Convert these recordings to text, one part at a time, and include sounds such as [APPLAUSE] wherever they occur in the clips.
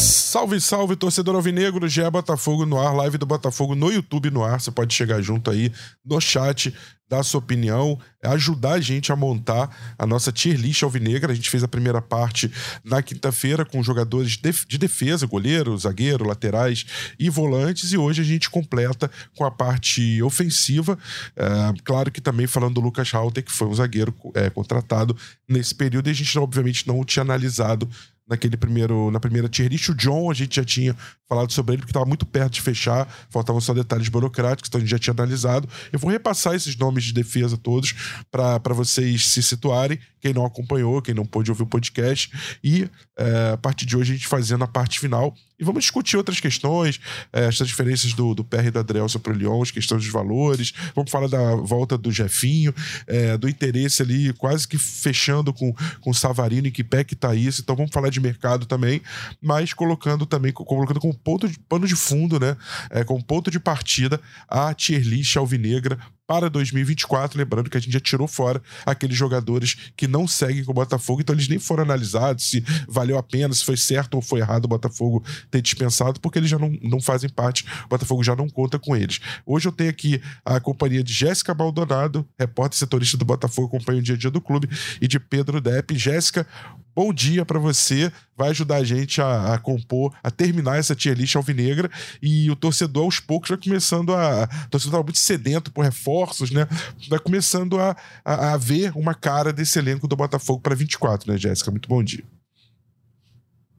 Salve, salve, torcedor alvinegro, GE Botafogo no ar, live do Botafogo no YouTube no ar. Você pode chegar junto aí no chat, dar sua opinião, ajudar a gente a montar a nossa tier list alvinegra. A gente fez a primeira parte na quinta-feira com jogadores de defesa, goleiro, zagueiro, laterais e volantes, e hoje a gente completa com a parte ofensiva. É, claro que também falando do Lucas Halter, que foi um zagueiro é, contratado nesse período, e a gente obviamente não tinha analisado naquele primeiro, na primeira tier list. O John, a gente já tinha falado sobre ele, porque estava muito perto de fechar, faltavam só detalhes burocráticos, então a gente já tinha analisado. Eu vou repassar esses nomes de defesa todos para vocês se situarem, quem não acompanhou, quem não pôde ouvir o podcast, e é, a partir de hoje a gente fazendo a parte final. E vamos discutir outras questões, é, essas diferenças do, do PR e do Adrielson para o Lyon, as questões dos valores, vamos falar da volta do Jefinho, é, do interesse ali, quase que fechando com, com Savarino e que pé que tá isso, então vamos falar de mercado também, mas colocando também, colocando como ponto de, pano de fundo, né, é, como ponto de partida a tier list alvinegra para 2024. Lembrando que a gente já tirou fora aqueles jogadores que não seguem com o Botafogo, então eles nem foram analisados se valeu a pena, se foi certo ou foi errado o Botafogo ter dispensado, porque eles já não, não fazem parte, o Botafogo já não conta com eles. Hoje eu tenho aqui a companhia de Jéssica Maldonado, repórter setorista do Botafogo, acompanha o dia a dia do clube, e de Pedro Depp. Jéssica, bom dia para você. Vai ajudar a gente a, a, compor, a terminar essa tier list alvinegra. E o torcedor, aos poucos, vai começando a. O torcedor estava muito sedento por reforços, né? Vai começando a, a, a ver uma cara desse elenco do Botafogo para 24, né, Jéssica? Muito bom dia.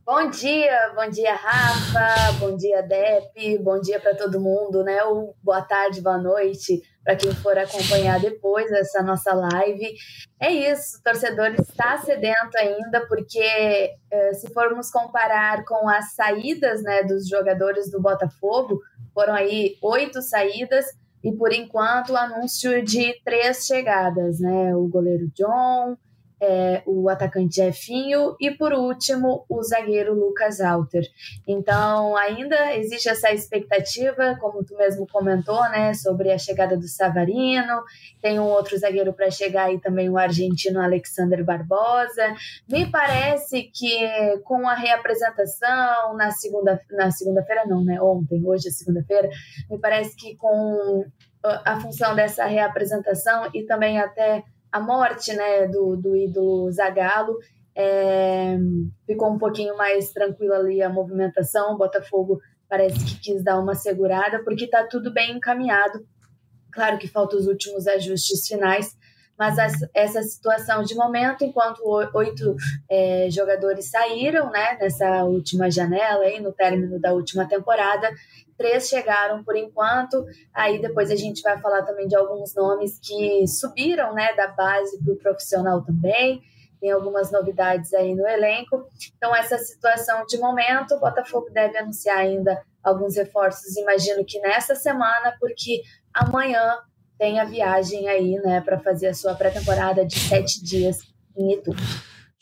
Bom dia, bom dia, Rafa, bom dia, Dep, bom dia para todo mundo, né? Boa tarde, boa noite para quem for acompanhar depois essa nossa live. É isso, o torcedor está sedento ainda, porque eh, se formos comparar com as saídas né, dos jogadores do Botafogo, foram aí oito saídas, e por enquanto o anúncio de três chegadas, né? O goleiro John, é, o atacante Jefinho e, por último, o zagueiro Lucas Alter. Então, ainda existe essa expectativa, como tu mesmo comentou, né, sobre a chegada do Savarino. Tem um outro zagueiro para chegar aí também, o argentino Alexander Barbosa. Me parece que com a reapresentação na segunda na segunda-feira não, né? Ontem, hoje é segunda-feira. Me parece que com a função dessa reapresentação e também até a morte né, do, do ídolo Zagallo, é, ficou um pouquinho mais tranquila ali a movimentação. O Botafogo parece que quis dar uma segurada, porque está tudo bem encaminhado. Claro que faltam os últimos ajustes finais, mas essa situação de momento, enquanto oito é, jogadores saíram né, nessa última janela, aí, no término da última temporada, três chegaram por enquanto. Aí depois a gente vai falar também de alguns nomes que subiram né, da base para o profissional também. Tem algumas novidades aí no elenco. Então, essa situação de momento, o Botafogo deve anunciar ainda alguns reforços, imagino que nessa semana, porque amanhã tem a viagem aí, né, para fazer a sua pré-temporada de sete dias em Itu.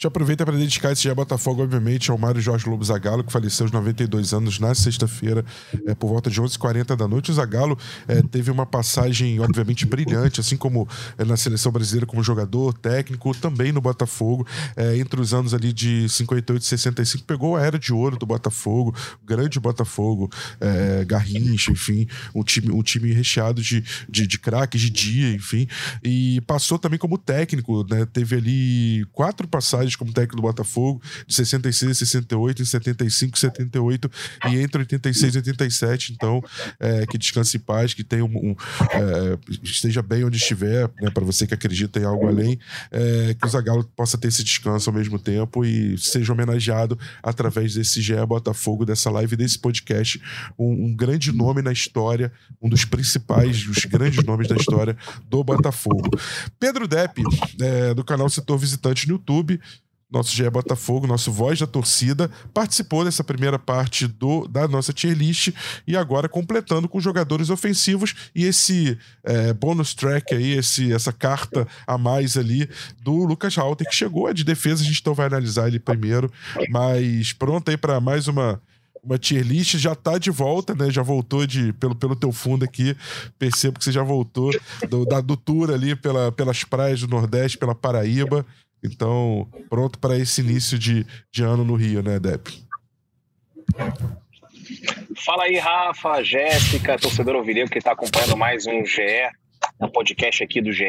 Já aproveita para dedicar esse dia Botafogo, obviamente, ao Mário Jorge Lobo Zagalo, que faleceu aos 92 anos na sexta-feira, é, por volta de 11h40 da noite. O Zagalo é, teve uma passagem, obviamente, brilhante, assim como é, na seleção brasileira como jogador, técnico, também no Botafogo. É, entre os anos ali de 58 e 65, pegou a era de ouro do Botafogo, grande Botafogo, é, Garrincha, enfim, um time, um time recheado de, de, de craques, de dia, enfim. E passou também como técnico, né? Teve ali quatro passagens como técnico do Botafogo, de 66 a 68, em 75 e 78, e entre 86 e 87. Então, é, que descanse em paz, que tenha um, um é, esteja bem onde estiver, né, para você que acredita em algo além, é, que o Zagallo possa ter esse descanso ao mesmo tempo e seja homenageado através desse GE Botafogo, dessa live, desse podcast. Um, um grande nome na história, um dos principais, os grandes nomes da história do Botafogo. Pedro Depp, é, do canal Setor Visitante no YouTube, nosso GE Botafogo, nosso voz da torcida, participou dessa primeira parte do, da nossa tier list e agora completando com jogadores ofensivos e esse é, bonus track aí, esse, essa carta a mais ali do Lucas Halter, que chegou é de defesa, a gente então vai analisar ele primeiro, mas pronto aí para mais uma uma tier list, já tá de volta, né? Já voltou de pelo, pelo teu fundo aqui. Percebo que você já voltou do, da, do tour ali pela, pelas praias do Nordeste, pela Paraíba. Então, pronto para esse início de, de ano no Rio, né, Dep? Fala aí, Rafa, Jéssica, torcedor ouvireiro que está acompanhando mais um GE, um podcast aqui do GE.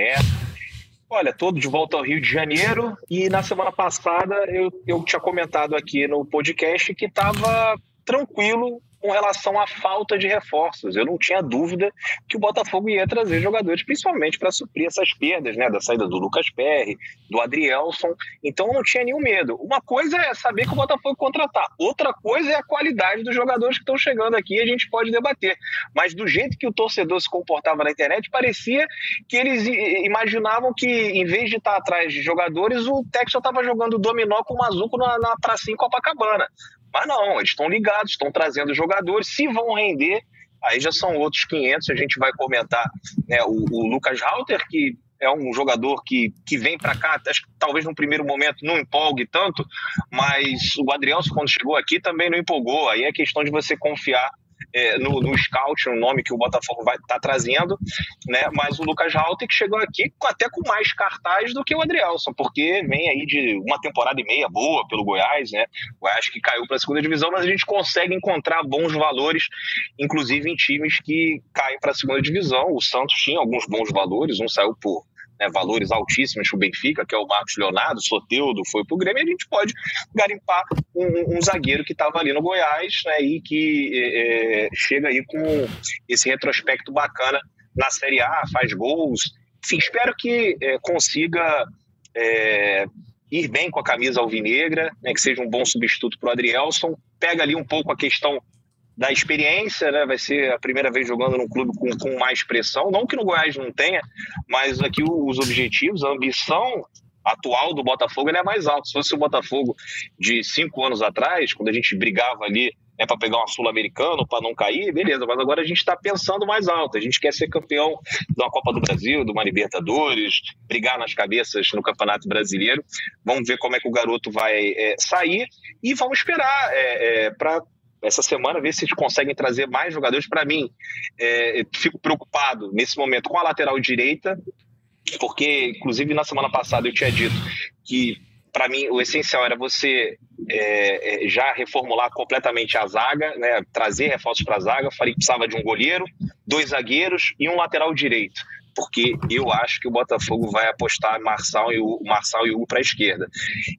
Olha, todo de volta ao Rio de Janeiro e na semana passada eu, eu tinha comentado aqui no podcast que estava tranquilo com relação à falta de reforços. Eu não tinha dúvida que o Botafogo ia trazer jogadores, principalmente para suprir essas perdas, né? Da saída do Lucas Perry, do Adrielson. Então eu não tinha nenhum medo. Uma coisa é saber que o Botafogo contratar, outra coisa é a qualidade dos jogadores que estão chegando aqui e a gente pode debater. Mas do jeito que o torcedor se comportava na internet, parecia que eles imaginavam que, em vez de estar atrás de jogadores, o Texas estava jogando dominó com o Mazuco na, na pracinha em Copacabana. Mas não, eles estão ligados, estão trazendo jogadores, se vão render, aí já são outros 500, a gente vai comentar né, o, o Lucas Halter, que é um jogador que, que vem para cá, acho que talvez no primeiro momento não empolgue tanto, mas o Adriano, quando chegou aqui, também não empolgou. Aí é questão de você confiar é, no, no scout, no nome que o Botafogo vai estar tá trazendo, né? Mas o Lucas Halter que chegou aqui até com mais cartaz do que o Adrielson, porque vem aí de uma temporada e meia boa pelo Goiás, né? O Goiás que caiu para a segunda divisão, mas a gente consegue encontrar bons valores, inclusive em times que caem para a segunda divisão. O Santos tinha alguns bons valores, um saiu por né, valores altíssimos para o Benfica, que é o Marcos Leonardo, Soteudo foi para o Grêmio, a gente pode garimpar um, um zagueiro que estava ali no Goiás né, e que é, chega aí com esse retrospecto bacana na Série A, faz gols. Enfim, espero que é, consiga é, ir bem com a camisa alvinegra, né, que seja um bom substituto para o Adrielson. Pega ali um pouco a questão da experiência, né? Vai ser a primeira vez jogando num clube com, com mais pressão. Não que no Goiás não tenha, mas aqui os objetivos, a ambição atual do Botafogo é mais alta. Se fosse o Botafogo de cinco anos atrás, quando a gente brigava ali né, para pegar uma Sul-Americano, para não cair, beleza, mas agora a gente está pensando mais alto. A gente quer ser campeão uma Copa do Brasil, de uma Libertadores, brigar nas cabeças no Campeonato Brasileiro. Vamos ver como é que o garoto vai é, sair e vamos esperar é, é, para essa semana, ver se eles conseguem trazer mais jogadores. Para mim, é, fico preocupado nesse momento com a lateral direita, porque, inclusive, na semana passada eu tinha dito que, para mim, o essencial era você é, é, já reformular completamente a zaga, né, trazer reforços para a zaga. Falei que precisava de um goleiro, dois zagueiros e um lateral direito porque eu acho que o Botafogo vai apostar Marçal e o Marçal e Hugo para a esquerda.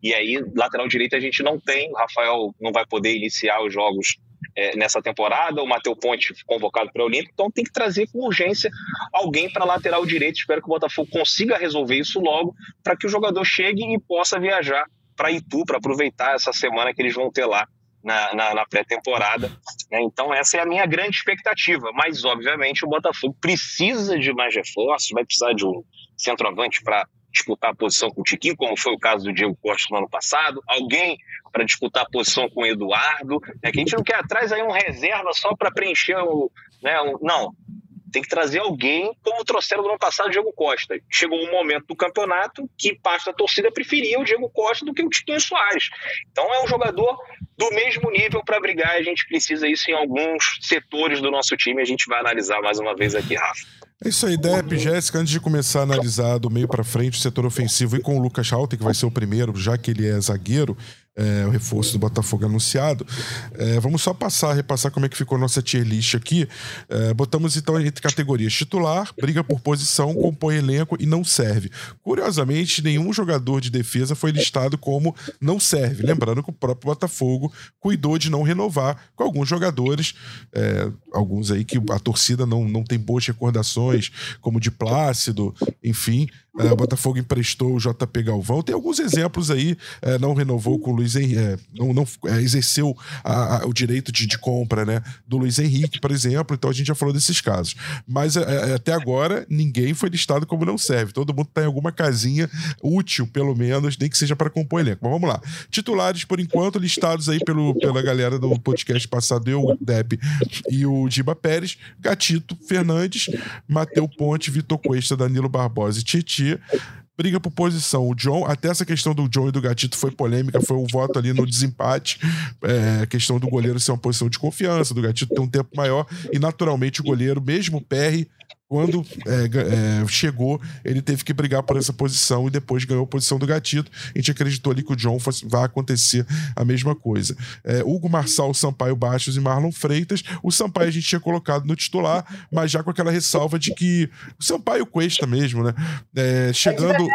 E aí, lateral direito a gente não tem, o Rafael não vai poder iniciar os jogos é, nessa temporada, o Matheus Ponte convocado para o Olímpico, então tem que trazer com urgência alguém para lateral direito. Espero que o Botafogo consiga resolver isso logo, para que o jogador chegue e possa viajar para Itu, para aproveitar essa semana que eles vão ter lá na, na, na pré-temporada. Né? Então, essa é a minha grande expectativa. Mas, obviamente, o Botafogo precisa de mais reforços, vai precisar de um centroavante para disputar a posição com o Tiquinho, como foi o caso do Diego Costa no ano passado, alguém para disputar a posição com o Eduardo, né, que a gente não quer atrás aí um reserva só para preencher o. Né, um, não, tem que trazer alguém como trouxeram no ano passado o Diego Costa. Chegou um momento do campeonato que parte da torcida preferia o Diego Costa do que o Tiquinho Soares. Então é um jogador do mesmo nível para brigar. A gente precisa isso em alguns setores do nosso time. A gente vai analisar mais uma vez aqui, Rafa. É isso aí, Dep, Jéssica, antes de começar a analisar do meio para frente o setor ofensivo e com o Lucas Halter, que vai ser o primeiro, já que ele é zagueiro, é, o reforço do Botafogo anunciado. É, vamos só passar, repassar como é que ficou a nossa tier list aqui. É, botamos então entre categorias titular, briga por posição, compõe elenco e não serve. Curiosamente, nenhum jogador de defesa foi listado como não serve. Lembrando que o próprio Botafogo cuidou de não renovar com alguns jogadores, é, alguns aí que a torcida não, não tem boas recordações, como de Plácido, enfim. É, o Botafogo emprestou o JP Galvão. Tem alguns exemplos aí, é, não renovou com o Luiz Henrique, é, não, não exerceu a, a, o direito de, de, compra né, do Luiz Henrique, por exemplo. Então a gente já falou desses casos. Mas até agora, ninguém foi listado como não serve. Todo mundo está em alguma casinha útil, pelo menos, nem que seja para compor elenco. Mas vamos lá. Titulares, por enquanto, listados aí pelo, pela galera do podcast passado, eu, o Depp e o Diba Pérez, Gatito, Fernandes, Mateu Ponte, Vitor Cuesta, Danilo Barbosa e Titi briga por posição. O John, até essa questão do John e do Gatito foi polêmica, foi um voto ali no desempate. É, questão do goleiro ser uma posição de confiança, do Gatito ter um tempo maior, e naturalmente o goleiro, mesmo o PR, quando é, é, chegou, ele teve que brigar por essa posição e depois ganhou a posição do Gatito. A gente acreditou ali que o John fosse, vai acontecer a mesma coisa. É, Hugo Marçal, Sampaio Baixos e Marlon Freitas. O Sampaio a gente tinha colocado no titular, mas já com aquela ressalva de que o Sampaio Cuesta mesmo, né? É, chegando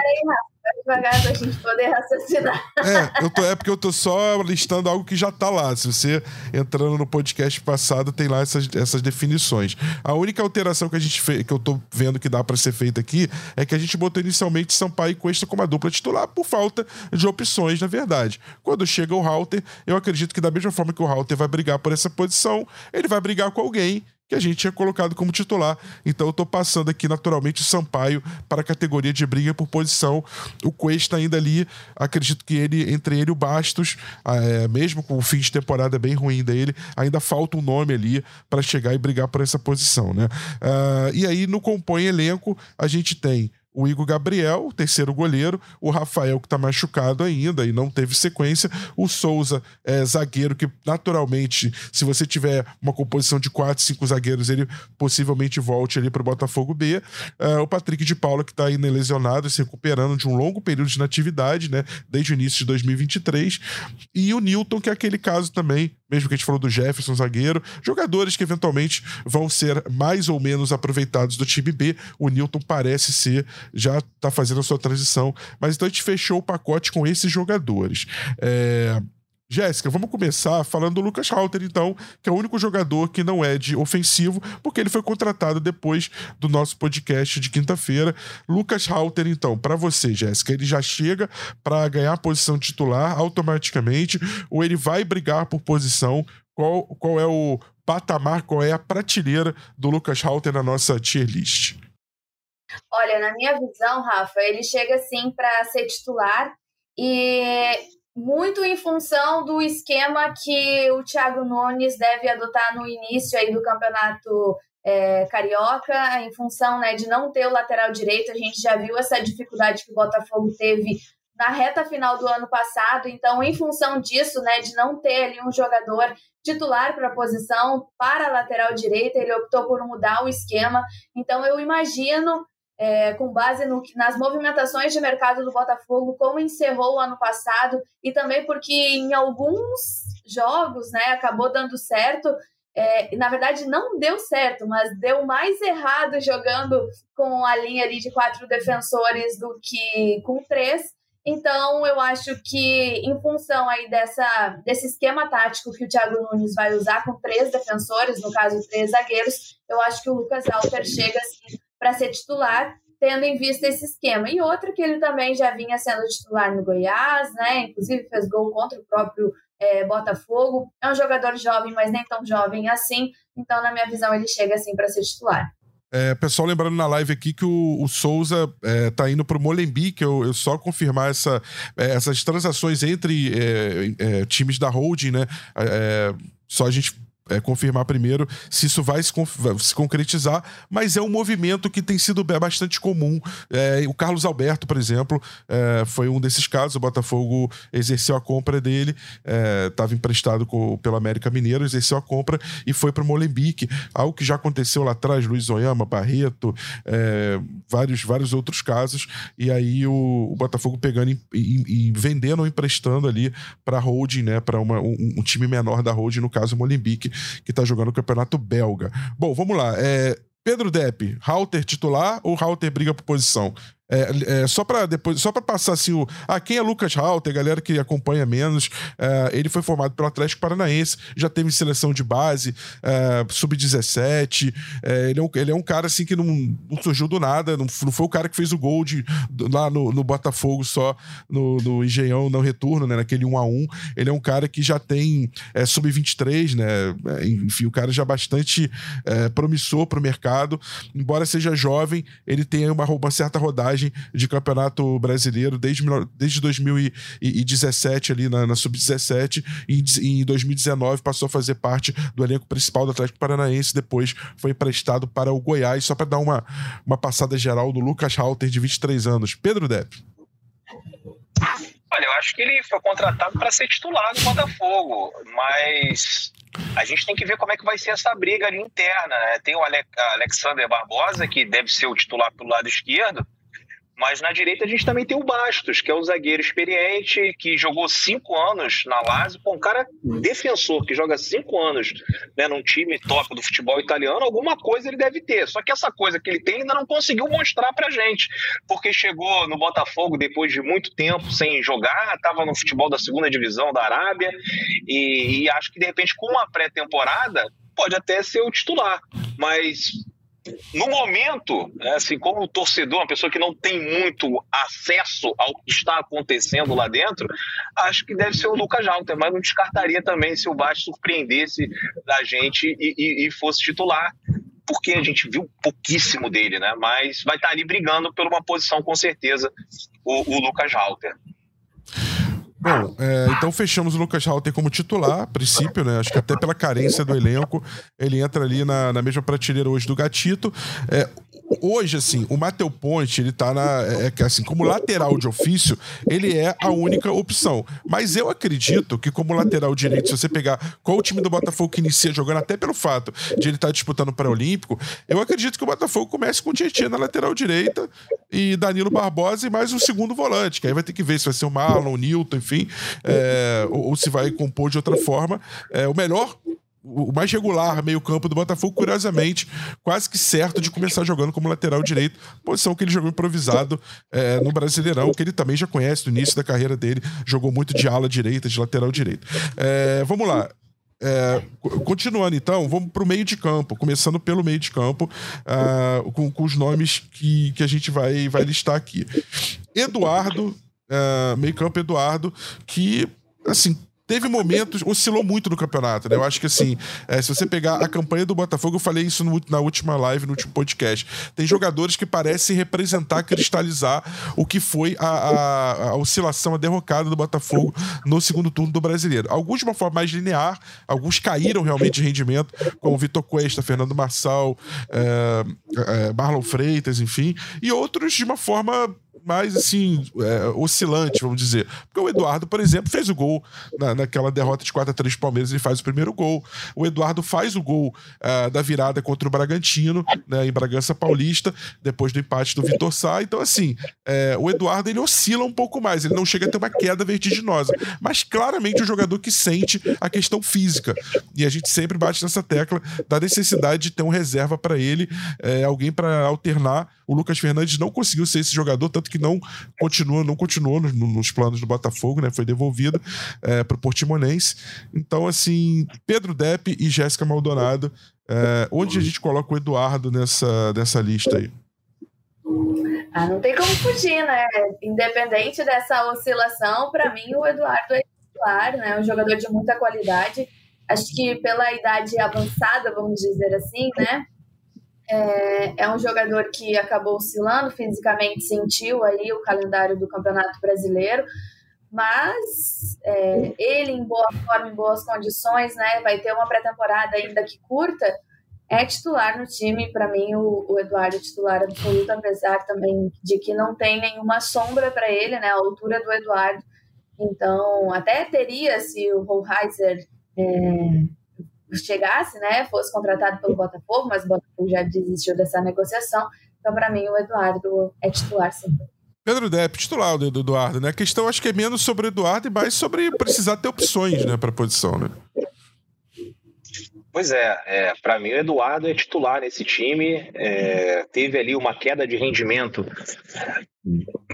devagar pra gente poder raciocinar. É, eu tô, é porque eu tô só listando algo que já tá lá. Se você entrando no podcast passado, tem lá essas, essas definições. A única alteração que a gente fez, que eu tô vendo que dá para ser feita aqui, é que a gente botou inicialmente Sampaio e Cuesta como a dupla titular por falta de opções, na verdade. Quando chega o Halter, eu acredito que da mesma forma que o Halter vai brigar por essa posição, ele vai brigar com alguém que a gente tinha colocado como titular. Então eu tô passando aqui naturalmente o Sampaio para a categoria de briga por posição. O Cuesta ainda ali, acredito que ele, entre ele e o Bastos, é, mesmo com o fim de temporada bem ruim dele, ainda falta um nome ali para chegar e brigar por essa posição, né? Uh, e aí no compõe elenco a gente tem o Igor Gabriel, terceiro goleiro, o Rafael, que está machucado ainda e não teve sequência, o Souza, é, zagueiro, que naturalmente, se você tiver uma composição de quatro, cinco zagueiros, ele possivelmente volte ali para o Botafogo B. É, o Patrick de Paula, que está ainda lesionado, se recuperando de um longo período de natividade, né, desde o início de 2023. E o Newton, que é aquele caso também, mesmo que a gente falou do Jefferson, zagueiro, jogadores que eventualmente vão ser mais ou menos aproveitados do time B. O Newton parece ser já está fazendo a sua transição. Mas então a gente fechou o pacote com esses jogadores. É... Jéssica, vamos começar falando do Lucas Halter, então, que é o único jogador que não é de ofensivo, porque ele foi contratado depois do nosso podcast de quinta-feira. Lucas Halter, então, para você, Jéssica, ele já chega para ganhar a posição titular automaticamente, ou ele vai brigar por posição? Qual, qual é o patamar, qual é a prateleira do Lucas Halter na nossa tier list? Olha, na minha visão, Rafa, ele chega assim para ser titular e muito em função do esquema que o Thiago Nunes deve adotar no início aí do campeonato é, carioca, em função né, de não ter o lateral direito. A gente já viu essa dificuldade que o Botafogo teve na reta final do ano passado. Então, em função disso, né, de não ter ali um jogador titular para a posição para a lateral direita, ele optou por mudar o esquema. Então, eu imagino é, com base no, nas movimentações de mercado do Botafogo, como encerrou o ano passado, e também porque em alguns jogos né, acabou dando certo. É, na verdade, não deu certo, mas deu mais errado jogando com a linha ali de quatro defensores do que com três. Então, eu acho que, em função aí dessa, desse esquema tático que o Thiago Nunes vai usar com três defensores, no caso, três zagueiros, eu acho que o Lucas Alter chega assim, para ser titular, tendo em vista esse esquema. E outro que ele também já vinha sendo titular no Goiás, né? Inclusive fez gol contra o próprio é, Botafogo. É um jogador jovem, mas nem tão jovem assim. Então, na minha visão, ele chega assim para ser titular. É, pessoal, lembrando na live aqui que o, o Souza é, tá indo pro Molembique. Eu, eu só confirmar essa, é, essas transações entre é, é, times da holding, né? É, só a gente é, confirmar primeiro se isso vai se, se, concretizar, mas é um movimento que tem sido bastante comum. É, o Carlos Alberto, por exemplo, é, foi um desses casos. O Botafogo exerceu a compra dele, estava é, emprestado com, pelo América Mineiro, exerceu a compra e foi para o Molembique. Algo que já aconteceu lá atrás, Luiz Oyama, Barreto, é, vários, vários outros casos. E aí o, o Botafogo pegando e, vendendo ou emprestando ali para a holding, né, para um, um time menor da holding, no caso Molembique que tá jogando o Campeonato Belga. Bom, vamos lá. É, Pedro Depp, Halter titular ou Halter briga por posição? É, é, só para depois, só para passar assim, o, ah, quem é Lucas Halter, galera que acompanha menos, é, ele foi formado pelo Atlético Paranaense, já teve seleção de base, é, sub-17, é, ele, é um, ele é um cara assim que não, não surgiu do nada, não, não, foi o cara que fez o gol de, lá no, no Botafogo só no, no Engenhão, não retorno, né, naquele 1 a 1 ele é um cara que já tem é, sub-23, né, enfim, o cara já bastante promissor para o mercado, embora seja jovem, ele tem uma, uma certa rodagem de campeonato brasileiro desde, desde 2017 ali na, na Sub-17 e em 2019 passou a fazer parte do elenco principal do Atlético Paranaense, depois foi emprestado para o Goiás, só para dar uma, uma passada geral do Lucas Halter, de 23 anos. Pedro Depp. Olha, eu acho que ele foi contratado para ser titular do Botafogo, mas a gente tem que ver como é que vai ser essa briga ali interna. Né? Tem o Alexander Barbosa, que deve ser o titular pelo lado esquerdo, mas na direita a gente também tem o Bastos, que é um zagueiro experiente, que jogou cinco anos na Lazio. Pô, um cara defensor que joga cinco anos né, num time top do futebol italiano, alguma coisa ele deve ter. Só que essa coisa que ele tem ainda não conseguiu mostrar pra gente. Porque chegou no Botafogo depois de muito tempo sem jogar, estava no futebol da segunda divisão da Arábia, e, e acho que de repente com uma pré-temporada pode até ser o titular. Mas no momento, né, assim, como torcedor, uma pessoa que não tem muito acesso ao que está acontecendo lá dentro, acho que deve ser o Lucas Jalter, mas não descartaria também se o Baixo surpreendesse da gente e, e, e, fosse titular, porque a gente viu pouquíssimo dele, né? Mas vai estar ali brigando por uma posição com certeza, o, o Lucas Jalter. Bom, é, então fechamos o Lucas Halter como titular, a princípio, né? Acho que até pela carência do elenco, ele entra ali na, na mesma prateleira hoje do Gatito. É, hoje, assim, o Mateu Ponte, ele tá na. É, é assim, como lateral de ofício, ele é a única opção. Mas eu acredito que, como lateral direito, se você pegar qual o time do Botafogo que inicia jogando, até pelo fato de ele estar tá disputando o Pré-Olímpico, eu acredito que o Botafogo comece com o Tietchan na lateral direita e Danilo Barbosa e mais um segundo volante, que aí vai ter que ver se vai ser o Marlon, o Newton, enfim, é, ou, ou, se vai compor de outra forma. É, o melhor o mais regular meio-campo do Botafogo, curiosamente, quase que certo de começar jogando como lateral direito, posição que ele jogou improvisado é, no Brasileirão, que ele também já conhece do início da carreira dele, jogou muito de ala direita, de lateral direito. É, vamos lá. É, continuando então, vamos para o meio de campo, começando pelo meio de campo, uh, com, com, os nomes que, que a gente vai, vai listar aqui. Eduardo, uh, meio campo Eduardo, que assim teve momentos, oscilou muito no campeonato, né? Eu acho que assim, é, se você pegar a campanha do Botafogo, eu falei isso no, na última live, no último podcast. Tem jogadores que parecem representar, cristalizar o que foi a, a, a oscilação, a derrocada do Botafogo no segundo turno do brasileiro. Alguns de uma forma mais linear, alguns caíram realmente de rendimento, como Vitor Cuesta, Fernando Marçal, é, é, Marlon Freitas, enfim, e outros de uma forma mais assim, é, oscilante, vamos dizer. Porque o Eduardo, por exemplo, fez o gol na, naquela derrota de 4 a 3 Palmeiras, ele faz o primeiro gol. O Eduardo faz o gol uh, da virada contra o Bragantino, né, em Bragança Paulista, depois do empate do Vitor Sá. Então, assim, é, o Eduardo ele oscila um pouco mais, ele não chega a ter uma queda vertiginosa, mas claramente o um jogador que sente a questão física. E a gente sempre bate nessa tecla da necessidade de ter um reserva para ele, é, alguém para alternar. O Lucas Fernandes não conseguiu ser esse jogador, tanto que não continua, não continuou nos, nos planos do Botafogo, né? Foi devolvido é, para o Portimonense. Então, assim, Pedro Depp e Jéssica Maldonado. É, onde a gente coloca o Eduardo nessa, nessa lista aí? Ah, não tem como fugir, né? Independente dessa oscilação, para mim o Eduardo é titular, né? Um jogador de muita qualidade. Acho que pela idade avançada, vamos dizer assim, né? É, é, um jogador que acabou oscilando fisicamente, sentiu aí o calendário do Campeonato Brasileiro, mas é, ele em boa forma, em boas condições, né? Vai ter uma pré-temporada ainda que curta, é titular no time. Para mim, o, o, Eduardo é titular absoluto, apesar também de que não tem nenhuma sombra para ele, né? A altura do Eduardo. Então, até teria se o Rollheiser é, chegasse, né, fosse contratado pelo Botafogo, mas o Botafogo já desistiu dessa negociação. Então, para mim, o Eduardo é titular, sim. Pedro Depp, titular do Eduardo, né? A questão acho que é menos sobre o Eduardo e mais sobre precisar ter opções, né, para a posição, né? Pois é, é para mim o Eduardo é titular nesse time. É, teve ali uma queda de rendimento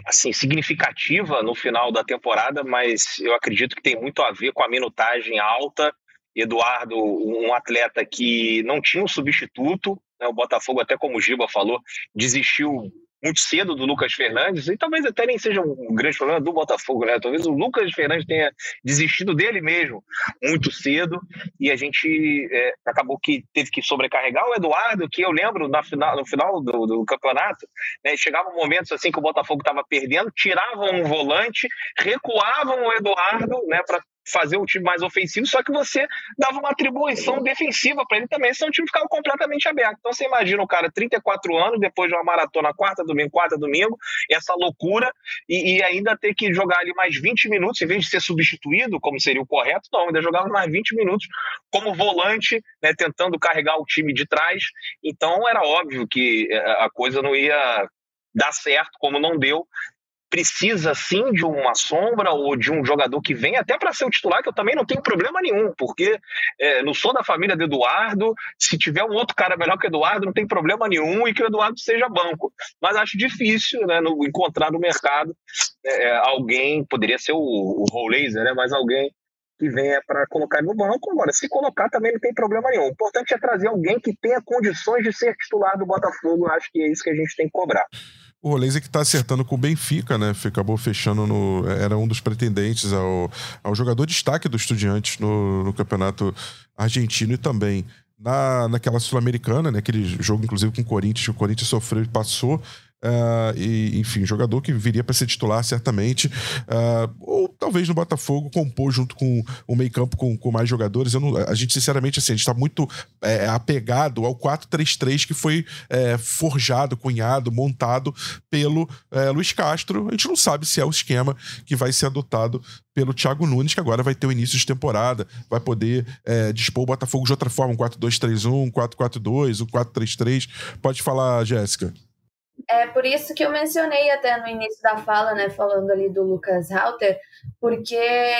assim significativa no final da temporada, mas eu acredito que tem muito a ver com a minutagem alta Eduardo, um atleta que não tinha um substituto, né? o Botafogo, até como o Giba falou, desistiu muito cedo do Lucas Fernandes, e talvez até nem seja um grande problema do Botafogo, né? Talvez o Lucas Fernandes tenha desistido dele mesmo muito cedo, e a gente é, acabou que teve que sobrecarregar o Eduardo, que eu lembro na final, no final do, do campeonato, né? chegavam momentos assim que o Botafogo estava perdendo, tiravam um volante, recuavam o Eduardo, né, para fazer um time mais ofensivo, só que você dava uma atribuição defensiva para ele também, senão o time ficava completamente aberto. Então você imagina o cara, 34 anos, depois de uma maratona quarta, domingo, quarta, domingo, essa loucura, e, e, ainda ter que jogar ali mais 20 minutos, em vez de ser substituído, como seria o correto, não, ainda jogava mais 20 minutos como volante, né, tentando carregar o time de trás. Então era óbvio que eh, a coisa não ia dar certo, como não deu, precisa sim de uma sombra ou de um jogador que vem até para ser o titular, que eu também não tenho problema nenhum, porque é, não sou da família do Eduardo. Se tiver um outro cara melhor que o Eduardo, não tem problema nenhum e que o Eduardo seja banco. Mas acho difícil né, no, encontrar no mercado é, alguém, poderia ser o, o Laser, né, mas alguém que venha para colocar no banco. Agora, se colocar também não tem problema nenhum. O importante é trazer alguém que tenha condições de ser titular do Botafogo. Acho que é isso que a gente tem que cobrar. O Rolês é que está acertando com o Benfica, né? Acabou fechando no. Era um dos pretendentes ao, ao jogador destaque do Estudiantes no, no campeonato argentino e também na, naquela Sul-Americana, né? Aquele jogo, inclusive, com o Corinthians, o Corinthians sofreu e passou. Uh, e, enfim, jogador que viria para ser titular certamente, uh, ou talvez no Botafogo compor junto com o meio-campo com, com, mais jogadores. Não, a gente, sinceramente, assim, a gente está muito é, apegado ao 4-3-3 que foi é, forjado, cunhado, montado pelo é, Luiz Castro. A gente não sabe se é o esquema que vai ser adotado pelo Thiago Nunes, que agora vai ter o início de temporada, vai poder é, dispor o Botafogo de outra forma, um 4-2-3-1, um 4-4-2, um 4-3-3. Pode falar, Jéssica. É por isso que eu mencionei até no início da fala, né, falando ali do Lucas Halter, porque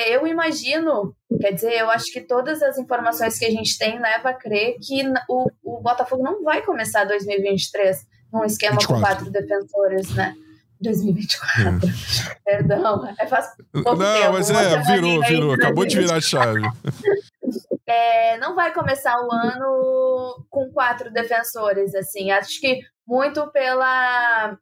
eu imagino, quer dizer, eu acho que todas as informações que a gente tem leva a crer que o, o Botafogo não vai começar 2023 num esquema 24. com quatro defensores, né? 2024. Hum. Perdão, é faz pouco Não, tempo, mas é, virou, virou, acabou de virar a chave. É, não vai começar o ano com quatro defensores, assim. Acho que muito pela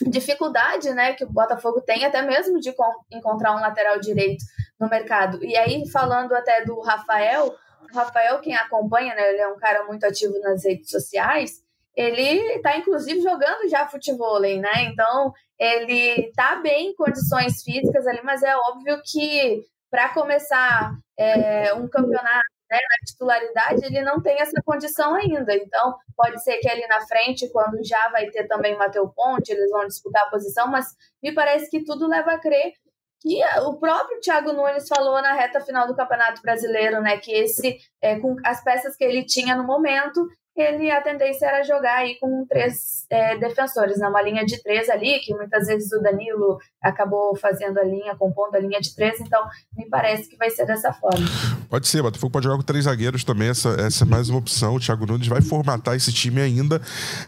dificuldade, né, que o Botafogo tem até mesmo de encontrar um lateral direito no mercado. E aí falando até do Rafael, o Rafael quem acompanha, né, ele é um cara muito ativo nas redes sociais. Ele está inclusive jogando já futebol, né? Então ele está bem em condições físicas ali, mas é óbvio que para começar é, um campeonato né, na titularidade, ele não tem essa condição ainda. Então, pode ser que ali na frente, quando já vai ter também o Matheus Ponte, eles vão disputar a posição, mas me parece que tudo leva a crer que o próprio Thiago Nunes falou na reta final do Campeonato Brasileiro, né, que esse, é, com as peças que ele tinha no momento, ele a tendência era jogar aí com três é, defensores, né? linha de três ali, que muitas vezes o Danilo acabou fazendo a linha, compondo a linha de três, então me parece que vai ser dessa forma. Pode ser, Botafogo pode jogar com três zagueiros também, essa, essa é mais uma opção. O Thiago Nunes vai formatar esse time ainda.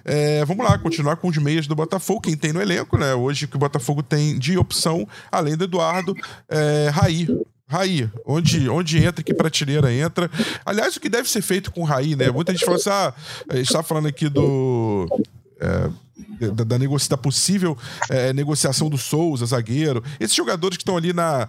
É, vamos lá, continuar com os meias do Botafogo, quem tem no elenco, né? Hoje que o Botafogo tem de opção, além do Eduardo, é, Raí, Raí, onde, onde entra, que prateleira entra. Aliás, o que deve ser feito com o Raí, né? Muita gente fala assim, ah, a gente tá falando aqui do. É, da, da, da possível é, negociação do Souza, zagueiro. Esses jogadores que estão ali na,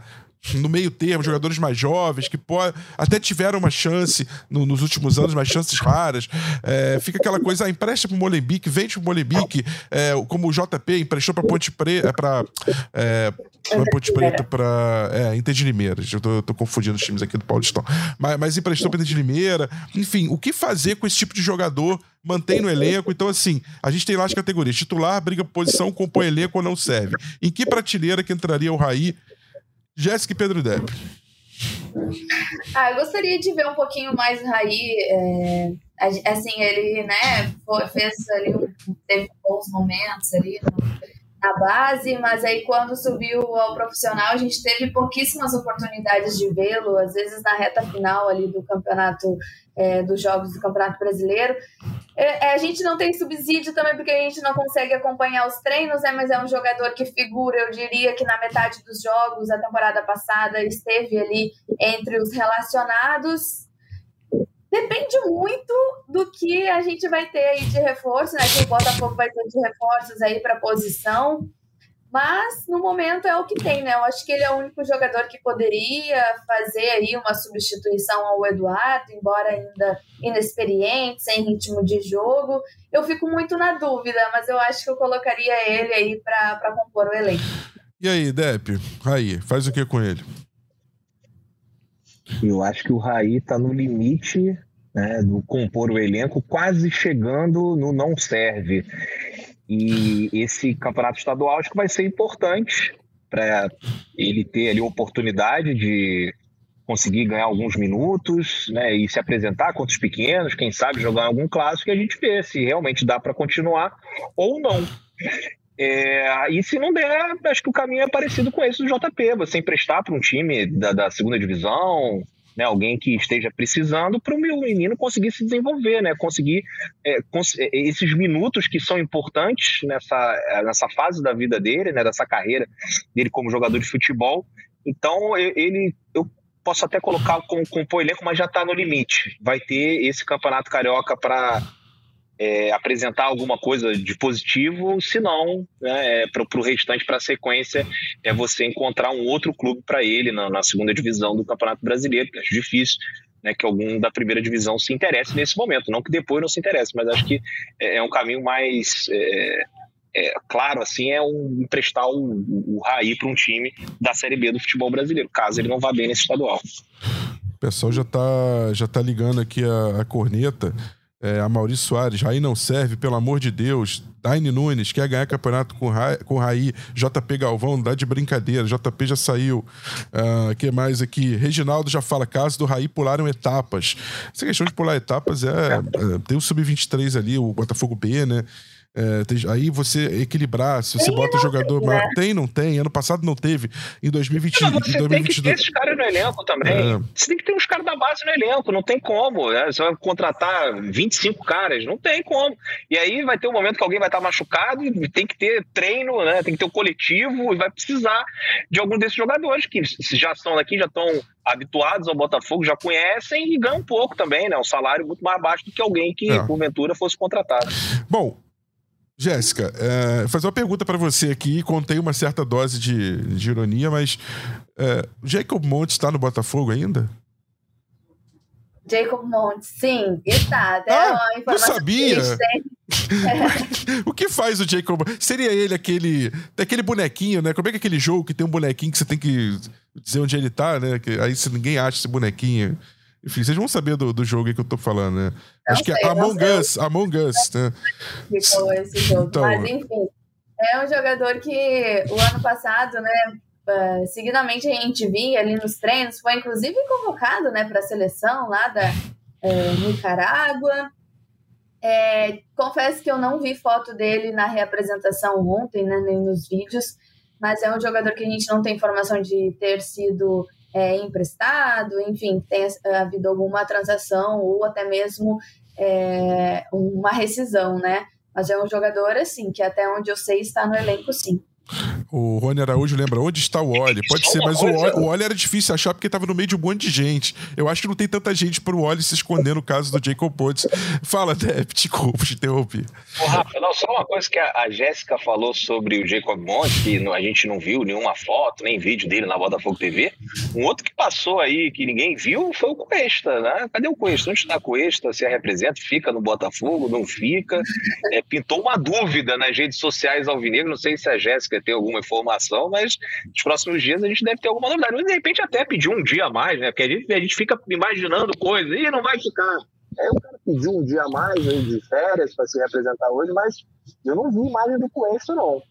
no meio termo, jogadores mais jovens, que pode, até tiveram uma chance no, nos últimos anos, mas chances raras. É, fica aquela coisa, ah, empresta pro Molenbeek, vende pro Molenbeek, é, como o JP emprestou pra Ponte Preta, pra, é, pra Ponte Preta, pra é, Inter de Limeira. Eu tô, tô, confundindo os times aqui do Paulistão. Mas, mas emprestou pra Inter de Limeira. Enfim, o que fazer com esse tipo de jogador? Mantém no elenco. Então, assim, a gente tem lá as categorias. Titular, briga posição, compõe elenco ou não serve. Em que prateleira que entraria o Raí Jéssica e Pedro Depp. Ah, eu gostaria de ver um pouquinho mais o Raí. É, assim, ele, né, fez ali, teve bons momentos ali na base, mas aí quando subiu ao profissional, a gente teve pouquíssimas oportunidades de vê-lo, às vezes na reta final ali do campeonato, é, dos jogos do Campeonato Brasileiro. É, é, a gente não tem subsídio também porque a gente não consegue acompanhar os treinos, né? Mas é um jogador que figura, eu diria que na metade dos jogos, a temporada passada, esteve ali entre os relacionados. Depende muito do que a gente vai ter aí de reforço, né? Que o Botafogo vai ter de reforços aí para posição. Mas no momento é o que tem, né? Eu acho que ele é o único jogador que poderia fazer aí uma substituição ao Eduardo, embora ainda inexperiente, sem ritmo de jogo. Eu fico muito na dúvida, mas eu acho que eu colocaria ele aí para compor o elenco. E aí, Depp? Aí, faz o que com ele? Eu acho que o Raí está no limite né, do compor o elenco, quase chegando no não serve. E esse campeonato estadual acho que vai ser importante para ele ter ali a oportunidade de conseguir ganhar alguns minutos né, e se apresentar contra os pequenos, quem sabe jogar algum clássico e a gente vê se realmente dá para continuar ou não. É, e se não der, acho que o caminho é parecido com esse do JP, você emprestar para um time da, da segunda divisão, né, alguém que esteja precisando para o meu menino conseguir se desenvolver, né, conseguir é, cons é, esses minutos que são importantes nessa, nessa fase da vida dele, né, dessa carreira dele como jogador de futebol. Então ele, eu posso até colocar com compor elenco, mas já está no limite. Vai ter esse campeonato carioca para é, apresentar alguma coisa de positivo, se não, né, é, para o restante, para a sequência, é você encontrar um outro clube para ele na, na, segunda divisão do Campeonato Brasileiro, que acho difícil né, que algum da primeira divisão se interesse nesse momento. Não que depois não se interesse, mas acho que é, é um caminho mais. É, é, claro, assim, é um emprestar o, o, Raí para um time da Série B do futebol brasileiro, caso ele não vá bem nesse estadual. O pessoal já está já tá ligando aqui a, a corneta. É, a Maurício Soares, Raí não serve, pelo amor de Deus. Daine Nunes, quer ganhar campeonato com, Ra com Raí. JP Galvão, dá de brincadeira. JP já saiu. O uh, que mais aqui? Reginaldo já fala, caso do Raí pularam etapas. Essa questão de pular etapas é. é tem o Sub-23 ali, o Botafogo B, né? É, aí você equilibrar, se você tem bota o jogador. Tem, né? tem, não tem. Ano passado não teve. Em 2020. Não, você 2022... tem que ter esses caras no elenco também. É. Você tem que ter uns caras da base no elenco. Não tem como. Né? Você vai contratar 25 caras. Não tem como. E aí vai ter um momento que alguém vai estar machucado e tem que ter treino, né? Tem que ter o um coletivo e vai precisar de algum desses jogadores que já estão aqui, já estão habituados ao Botafogo, já conhecem e ganham um pouco também, né? Um salário muito mais baixo do que alguém que, é. porventura, fosse contratado. Bom, Jéssica, é, fazer uma pergunta para você aqui. Contei uma certa dose de, de ironia, mas é, Jacob Montes está no Botafogo ainda? Jacob Montes, sim, está. Até ah, não sabia. [LAUGHS] o que faz o Jacob? Seria ele aquele, aquele bonequinho, né? Como é que é aquele jogo que tem um bonequinho que você tem que dizer onde ele tá, né? Que aí se ninguém acha esse bonequinho. Enfim, vocês vão saber do, do jogo que eu tô falando, né? Não Acho sei, que é Among Us, Among Us, né? Ficou esse jogo. Então, Mas, enfim, é um jogador que o ano passado, né, uh, seguidamente a gente via ali nos treinos, foi inclusive convocado, né, para a seleção lá da uh, Nicarágua. É, confesso que eu não vi foto dele na reapresentação ontem, né, nem nos vídeos, mas é um jogador que a gente não tem informação de ter sido é, emprestado, enfim, tem havido alguma transação ou até mesmo é, uma rescisão, né? Mas é um jogador, assim, que até onde eu sei está no elenco, sim. O Rony Araújo lembra onde está o Oli. Pode ser, mas o Oli, o Oli era difícil achar porque estava no meio de um monte de gente. Eu acho que não tem tanta gente para o Oli se esconder no caso do Jacob Potts. Fala, Deb, desculpa, te interrompi. Ô, Rafa, não, só uma coisa que a, a Jéssica falou sobre o Jacob Montes, que a gente não viu nenhuma foto, nem vídeo dele na Botafogo TV. Um outro que passou aí, que ninguém viu, foi o Cuesta, né? Cadê o Cuesta? Onde está o Cuesta? Se representa? Fica no Botafogo? Não fica? É, pintou uma dúvida nas redes sociais alvinegro. Não sei se a Jéssica tem alguma informação, mas nos próximos dias a gente deve ter alguma novidade. Mas de repente até pedir um dia a mais, né? Porque a gente, a gente fica imaginando coisas, e não vai ficar. Aí o cara pediu um dia a mais de férias para se representar hoje, mas eu não vi imagem do Coenso, não.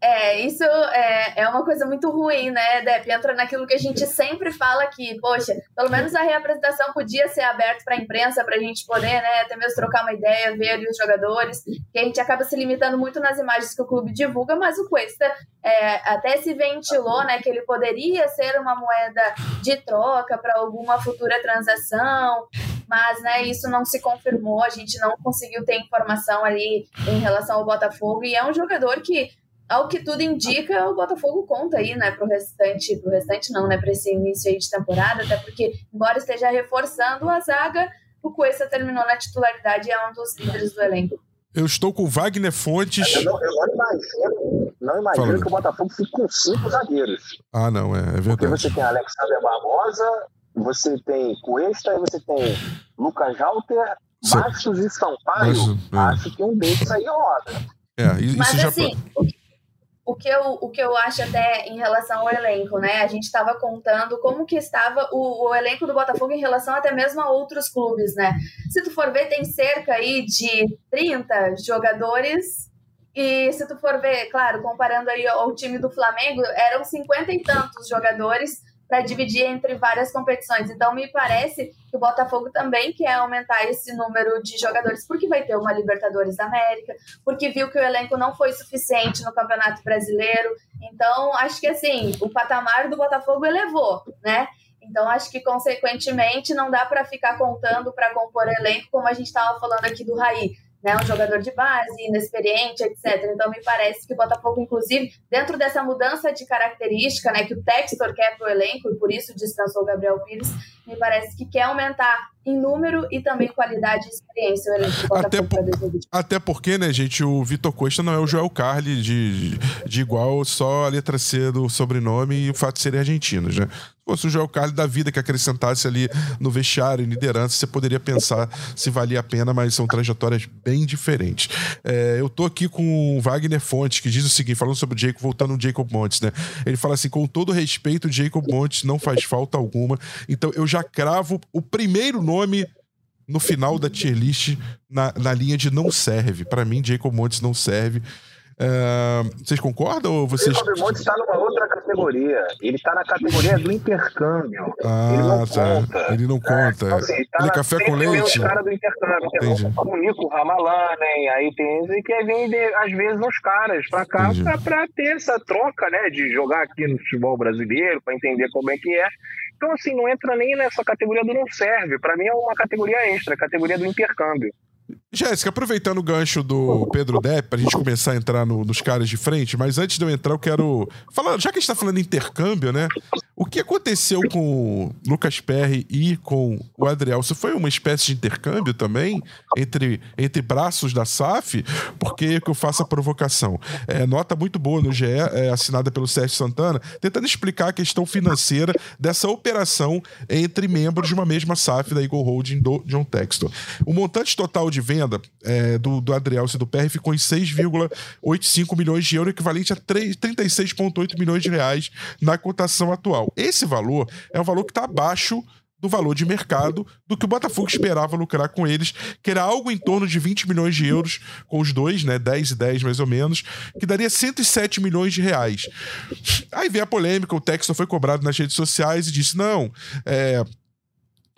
É, isso é, é uma coisa muito ruim, né, Dep? Entra naquilo que a gente sempre fala aqui. Poxa, pelo menos a reapresentação podia ser aberta para a imprensa, para a gente poder, né, até mesmo trocar uma ideia, ver ali os jogadores, que a gente acaba se limitando muito nas imagens que o clube divulga, mas o Cuesta é, até se ventilou, né, que ele poderia ser uma moeda de troca para alguma futura transação, mas né, isso não se confirmou, a gente não conseguiu ter informação ali em relação ao Botafogo, e é um jogador que ao que tudo indica, o Botafogo conta aí, né, pro restante, pro restante não, né, para esse início aí de temporada, até porque, embora esteja reforçando a zaga, o Cuesta terminou na titularidade e é um dos líderes do elenco. Eu estou com Wagner Fontes. Eu não, eu não imagino, não imagino que o Botafogo fique com cinco zagueiros. Ah, não, é, é verdade. Porque você tem Alexander Barbosa, você tem Cuesta e você tem Lucas Jalter, Bastos e Sampaio. Mas, é. Acho que um desses aí roda. É, isso Mas já... assim, o que eu, o que eu acho até em relação ao elenco, né? A gente estava contando como que estava o, o, elenco do Botafogo em relação até mesmo a outros clubes, né? Se tu for ver, tem cerca aí de 30 jogadores e se tu for ver, claro, comparando aí ao time do Flamengo, eram 50 e tantos jogadores para dividir entre várias competições. Então, me parece que o Botafogo também quer aumentar esse número de jogadores, porque vai ter uma Libertadores da América, porque viu que o elenco não foi suficiente no Campeonato Brasileiro. Então, acho que assim, o patamar do Botafogo elevou, né? Então, acho que, consequentemente, não dá para ficar contando para compor elenco, como a gente estava falando aqui do Raí né, um jogador de base, inexperiente, etc. Então, me parece que o Botafogo, inclusive, dentro dessa mudança de característica, né, que o Textor quer para o elenco, e por isso dispensou o Gabriel Pires, me parece que quer aumentar em número e também qualidade e experiência do até, por, até porque, né, gente, o Vitor Costa não é o Joel Carli de, de igual só a letra C do sobrenome e o fato de serem argentinos, né? fosse o Joel Carli da vida que acrescentasse ali no vestiário, em liderança, você poderia pensar se valia a pena, mas são trajetórias bem diferentes. É, eu tô aqui com o Wagner Fontes, que diz o seguinte, falando sobre o Jacob, voltando no Jacob Montes, né? Ele fala assim: com todo respeito, Jacob Montes não faz falta alguma. Então eu já cravo o primeiro nome no final da tier list na, na linha de não serve. Para mim, Jacob Montes não serve. É, vocês concordam ou vocês. O Monte está numa outra categoria. Ele está na categoria do intercâmbio. Ah, ele não tá. Conta. Ele não conta. É, assim, tá ele é café com leite. cara do intercâmbio. Entendi. O Nico Ramalane, aí tem que vem às vezes uns caras para cá para ter essa troca, né? De jogar aqui no futebol brasileiro, para entender como é que é. Então, assim, não entra nem nessa categoria do não serve. Para mim é uma categoria extra, categoria do intercâmbio. Jéssica, aproveitando o gancho do Pedro Depp, pra gente começar a entrar no, nos caras de frente, mas antes de eu entrar, eu quero. Falar, já que a gente tá falando intercâmbio, né? O que aconteceu com o Lucas Perry e com o Adriel? Isso foi uma espécie de intercâmbio também entre, entre braços da SAF? Porque que eu faço a provocação. É, nota muito boa no GE, é, assinada pelo Sérgio Santana, tentando explicar a questão financeira dessa operação entre membros de uma mesma SAF da Eagle Holding do John Textor. O montante total de venda é, do, do Adriel e do PR ficou em 6,85 milhões de euros, equivalente a 36,8 milhões de reais na cotação atual. Esse valor é um valor que está abaixo do valor de mercado do que o Botafogo esperava lucrar com eles, que era algo em torno de 20 milhões de euros com os dois, né, 10 e 10 mais ou menos, que daria 107 milhões de reais. Aí veio a polêmica, o Texton foi cobrado nas redes sociais e disse: "Não, é,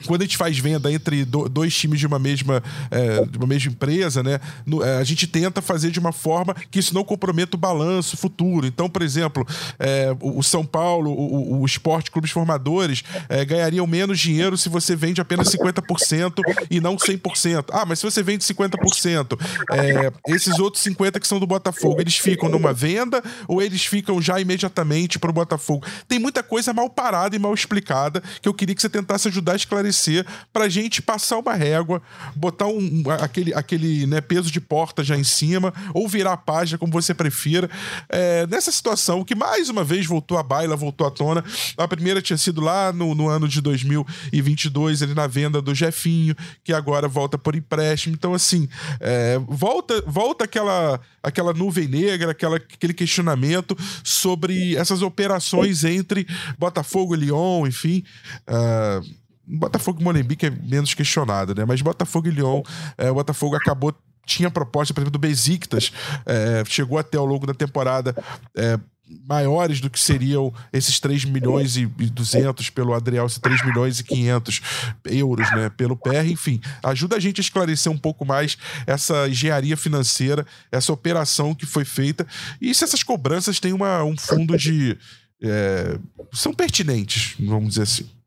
quando a gente faz venda entre dois times de uma mesma, é, de uma mesma empresa, né, no, é, a gente tenta fazer de uma forma que isso não comprometa o balanço futuro. Então, por exemplo, é, o, São Paulo, o, o Esporte Clubes Formadores é, ganhariam menos dinheiro se você vende apenas 50% e não 100%. Ah, mas se você vende 50%, é, esses outros 50% que são do Botafogo, eles ficam numa venda ou eles ficam já imediatamente para o Botafogo? Tem muita coisa mal parada e mal explicada que eu queria que você tentasse ajudar a esclarecer esclarecer pra gente passar uma régua, botar um, aquele, aquele né, peso de porta já em cima, ou virar a página, como você prefira. É, nessa situação que mais uma vez voltou à baila, voltou à tona. A primeira tinha sido lá no, no ano de 2022, ele na venda do Jefinho, que agora volta por empréstimo. Então, assim, é, volta, volta aquela, aquela nuvem negra, aquela, aquele questionamento sobre essas operações entre Botafogo e Lyon, enfim. Uh, Botafogo e Molenbeek é menos questionado, né? Mas Botafogo e Lyon, é, o Botafogo acabou tinha proposta, por exemplo, do Besiktas, é, chegou até ao longo da temporada é, maiores do que seriam esses 3 milhões e 200 pelo Adriel, esses 3 milhões e 500 euros, né, pelo PR, enfim, ajuda a gente a esclarecer um pouco mais essa engenharia financeira, essa operação que foi feita e se essas cobranças têm uma, um fundo de... É, são pertinentes, vamos dizer assim.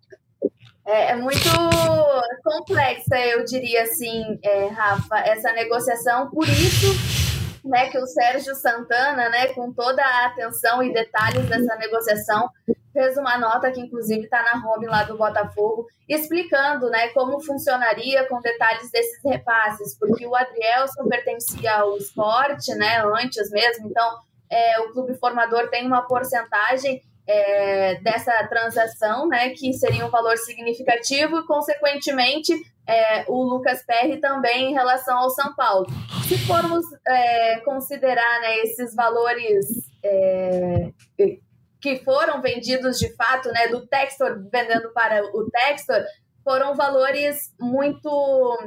É, é muito complexa, eu diria assim, é, Rafa, essa negociação. Por isso né, que o Sérgio Santana, né, com toda a atenção e detalhes dessa negociação, fez uma nota que inclusive está na home lá do Botafogo, explicando né, como funcionaria com detalhes desses repasses, porque o Adrielson pertencia ao esporte, né, antes mesmo, então é, o clube formador tem uma porcentagem é, dessa transação, né, que seria um valor significativo e, consequentemente, é, o Lucas Perry também em relação ao São Paulo. Se formos é, considerar né, esses valores é, que foram vendidos de fato, né, do Textor vendendo para o Textor, foram valores muito,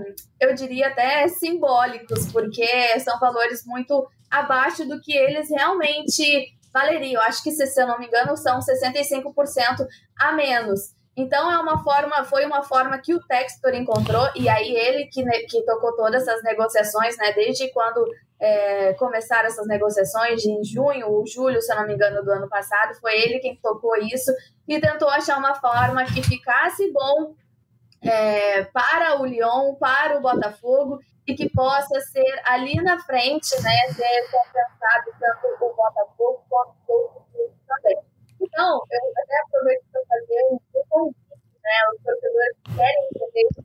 eu diria até simbólicos, porque são valores muito abaixo do que eles realmente valeriam. Acho que, se eu não me engano, são 65% a menos. Então é uma forma, foi uma forma que o Textor encontrou e aí ele que, que tocou todas essas negociações, né? Desde quando é, começaram essas negociações em junho ou julho, se eu não me engano, do ano passado, foi ele quem tocou isso e tentou achar uma forma que ficasse bom é, para o Lyon, para o Botafogo e que possa ser ali na frente, né, ser compensado tanto o Botafogo quanto o clube também. Então, eu até aproveito para fazer um convite, né, os torcedores que querem entender isso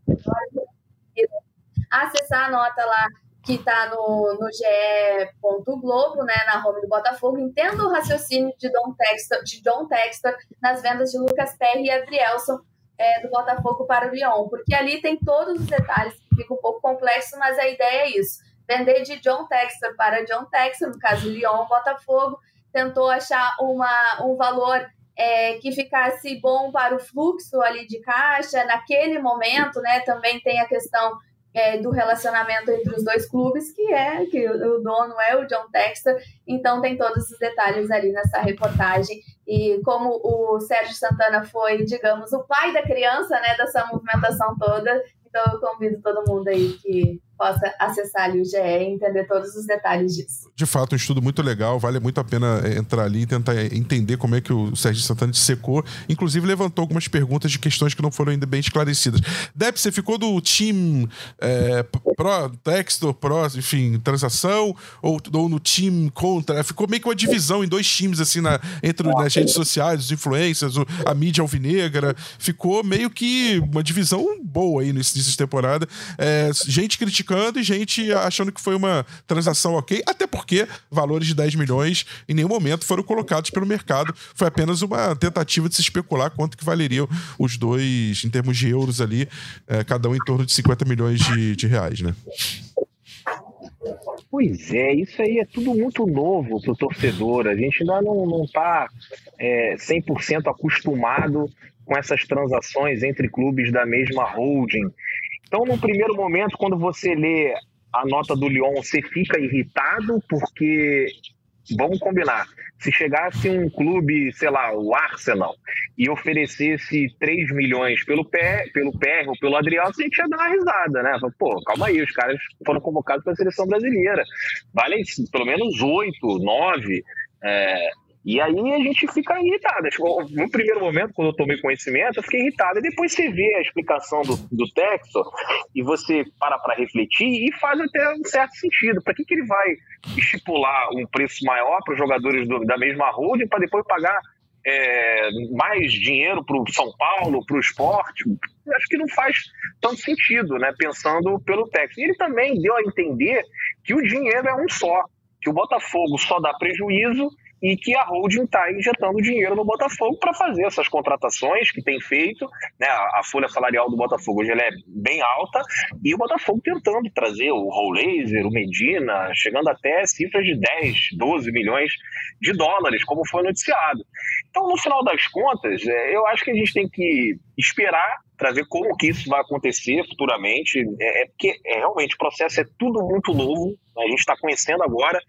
acessar a nota lá que está no, no ge.globo, né, na home do Botafogo, entenda o raciocínio de John Textor, de John Textor nas vendas de Lucas Perry e Adrielson é, do Botafogo para o Lyon, porque ali tem todos os detalhes que fica um pouco complexo, mas a ideia é isso. Vender de John Textor para John Textor, no caso Lyon, Botafogo, tentou achar uma, um valor é, que ficasse bom para o fluxo ali de caixa naquele momento, né? Também tem a questão é, do relacionamento entre os dois clubes, que é que o dono é o John Textor, então tem todos os detalhes ali nessa reportagem. E como o Sérgio Santana foi, digamos, o pai da criança, né, dessa movimentação toda, então eu convido todo mundo aí que possa acessar ali o GE e entender todos os detalhes disso. De fato, um estudo muito legal, vale muito a pena é, entrar ali e tentar entender como é que o Sérgio Santana secou. Inclusive, levantou algumas perguntas de questões que não foram ainda bem esclarecidas. Deb, você ficou do time é, Pro, Textor, Pro, enfim, transação, ou, ou no time contra? Ficou meio que uma divisão em dois times, assim, na, entre nas redes sociais, os influencers, a mídia alvinegra. Ficou meio que uma divisão boa aí nesse temporada. É, gente criticando criticando e gente achando que foi uma transação ok, até porque valores de 10 milhões em nenhum momento foram colocados pelo mercado. Foi apenas uma tentativa de se especular quanto que valeriam os dois em termos de euros ali, é, cada um em torno de 50 milhões de, de reais, né? Pois é, isso aí é tudo muito novo para o torcedor. A gente ainda não está é, 100% acostumado com essas transações entre clubes da mesma holding. Então, no primeiro momento, quando você lê a nota do Lyon, você fica irritado porque vamos combinar. Se chegasse um clube, sei lá, o Arsenal, e oferecesse 3 milhões pelo pé, pelo PR ou pelo Adriano, você tinha dar uma risada, né? Pô, calma aí, os caras foram convocados para a seleção brasileira. Valem pelo menos 8, 9. É, e aí a gente fica irritado. No primeiro momento, quando eu tomei conhecimento, eu fiquei irritado. E depois você vê a explicação do, do texto e você para para refletir e faz até um certo sentido. Para que, que ele vai estipular um preço maior para os jogadores do, da mesma holding para depois pagar é, mais dinheiro para o São Paulo, para o esporte? Acho que não faz tanto sentido, né? Pensando pelo texto. E ele também deu a entender que o dinheiro é um só, que o Botafogo só dá prejuízo e que a holding está injetando dinheiro no Botafogo para fazer essas contratações que tem feito. Né? A, folha salarial do Botafogo hoje é bem alta e o Botafogo tentando trazer o Laser, o Medina, chegando até cifras de 10, 12 milhões de dólares, como foi noticiado. Então, no final das contas, é, eu acho que a gente tem que esperar para ver como que isso vai acontecer futuramente. É, é porque é, realmente o processo é tudo muito novo. A gente está conhecendo agora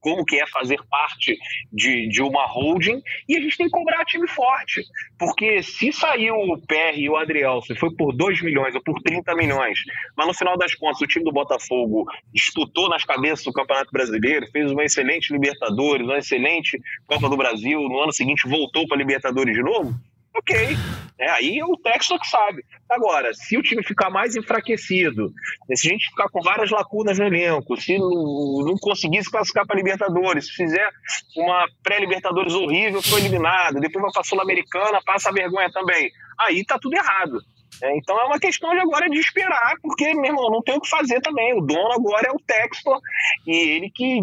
como que é fazer parte de, de uma holding e a gente tem que cobrar time forte. Porque se saiu o PR e o Adriel, se foi por 2 milhões ou por 30 milhões, mas no final das contas o time do Botafogo disputou nas cabeças do Campeonato Brasileiro, fez uma excelente Libertadores, uma excelente Copa do Brasil, no ano seguinte voltou para Libertadores de novo, ok. É, aí é o Textor que sabe. Agora, se o time ficar mais enfraquecido, se a gente ficar com várias lacunas no elenco, se não, não conseguir se classificar para Libertadores, se fizer uma pré-Libertadores horrível, foi eliminado, depois vai para Sul-Americana, passa vergonha também. Aí tá tudo errado. É, então é uma questão de agora de esperar, porque, meu irmão, não tem o que fazer também. O dono agora é o Textor e ele que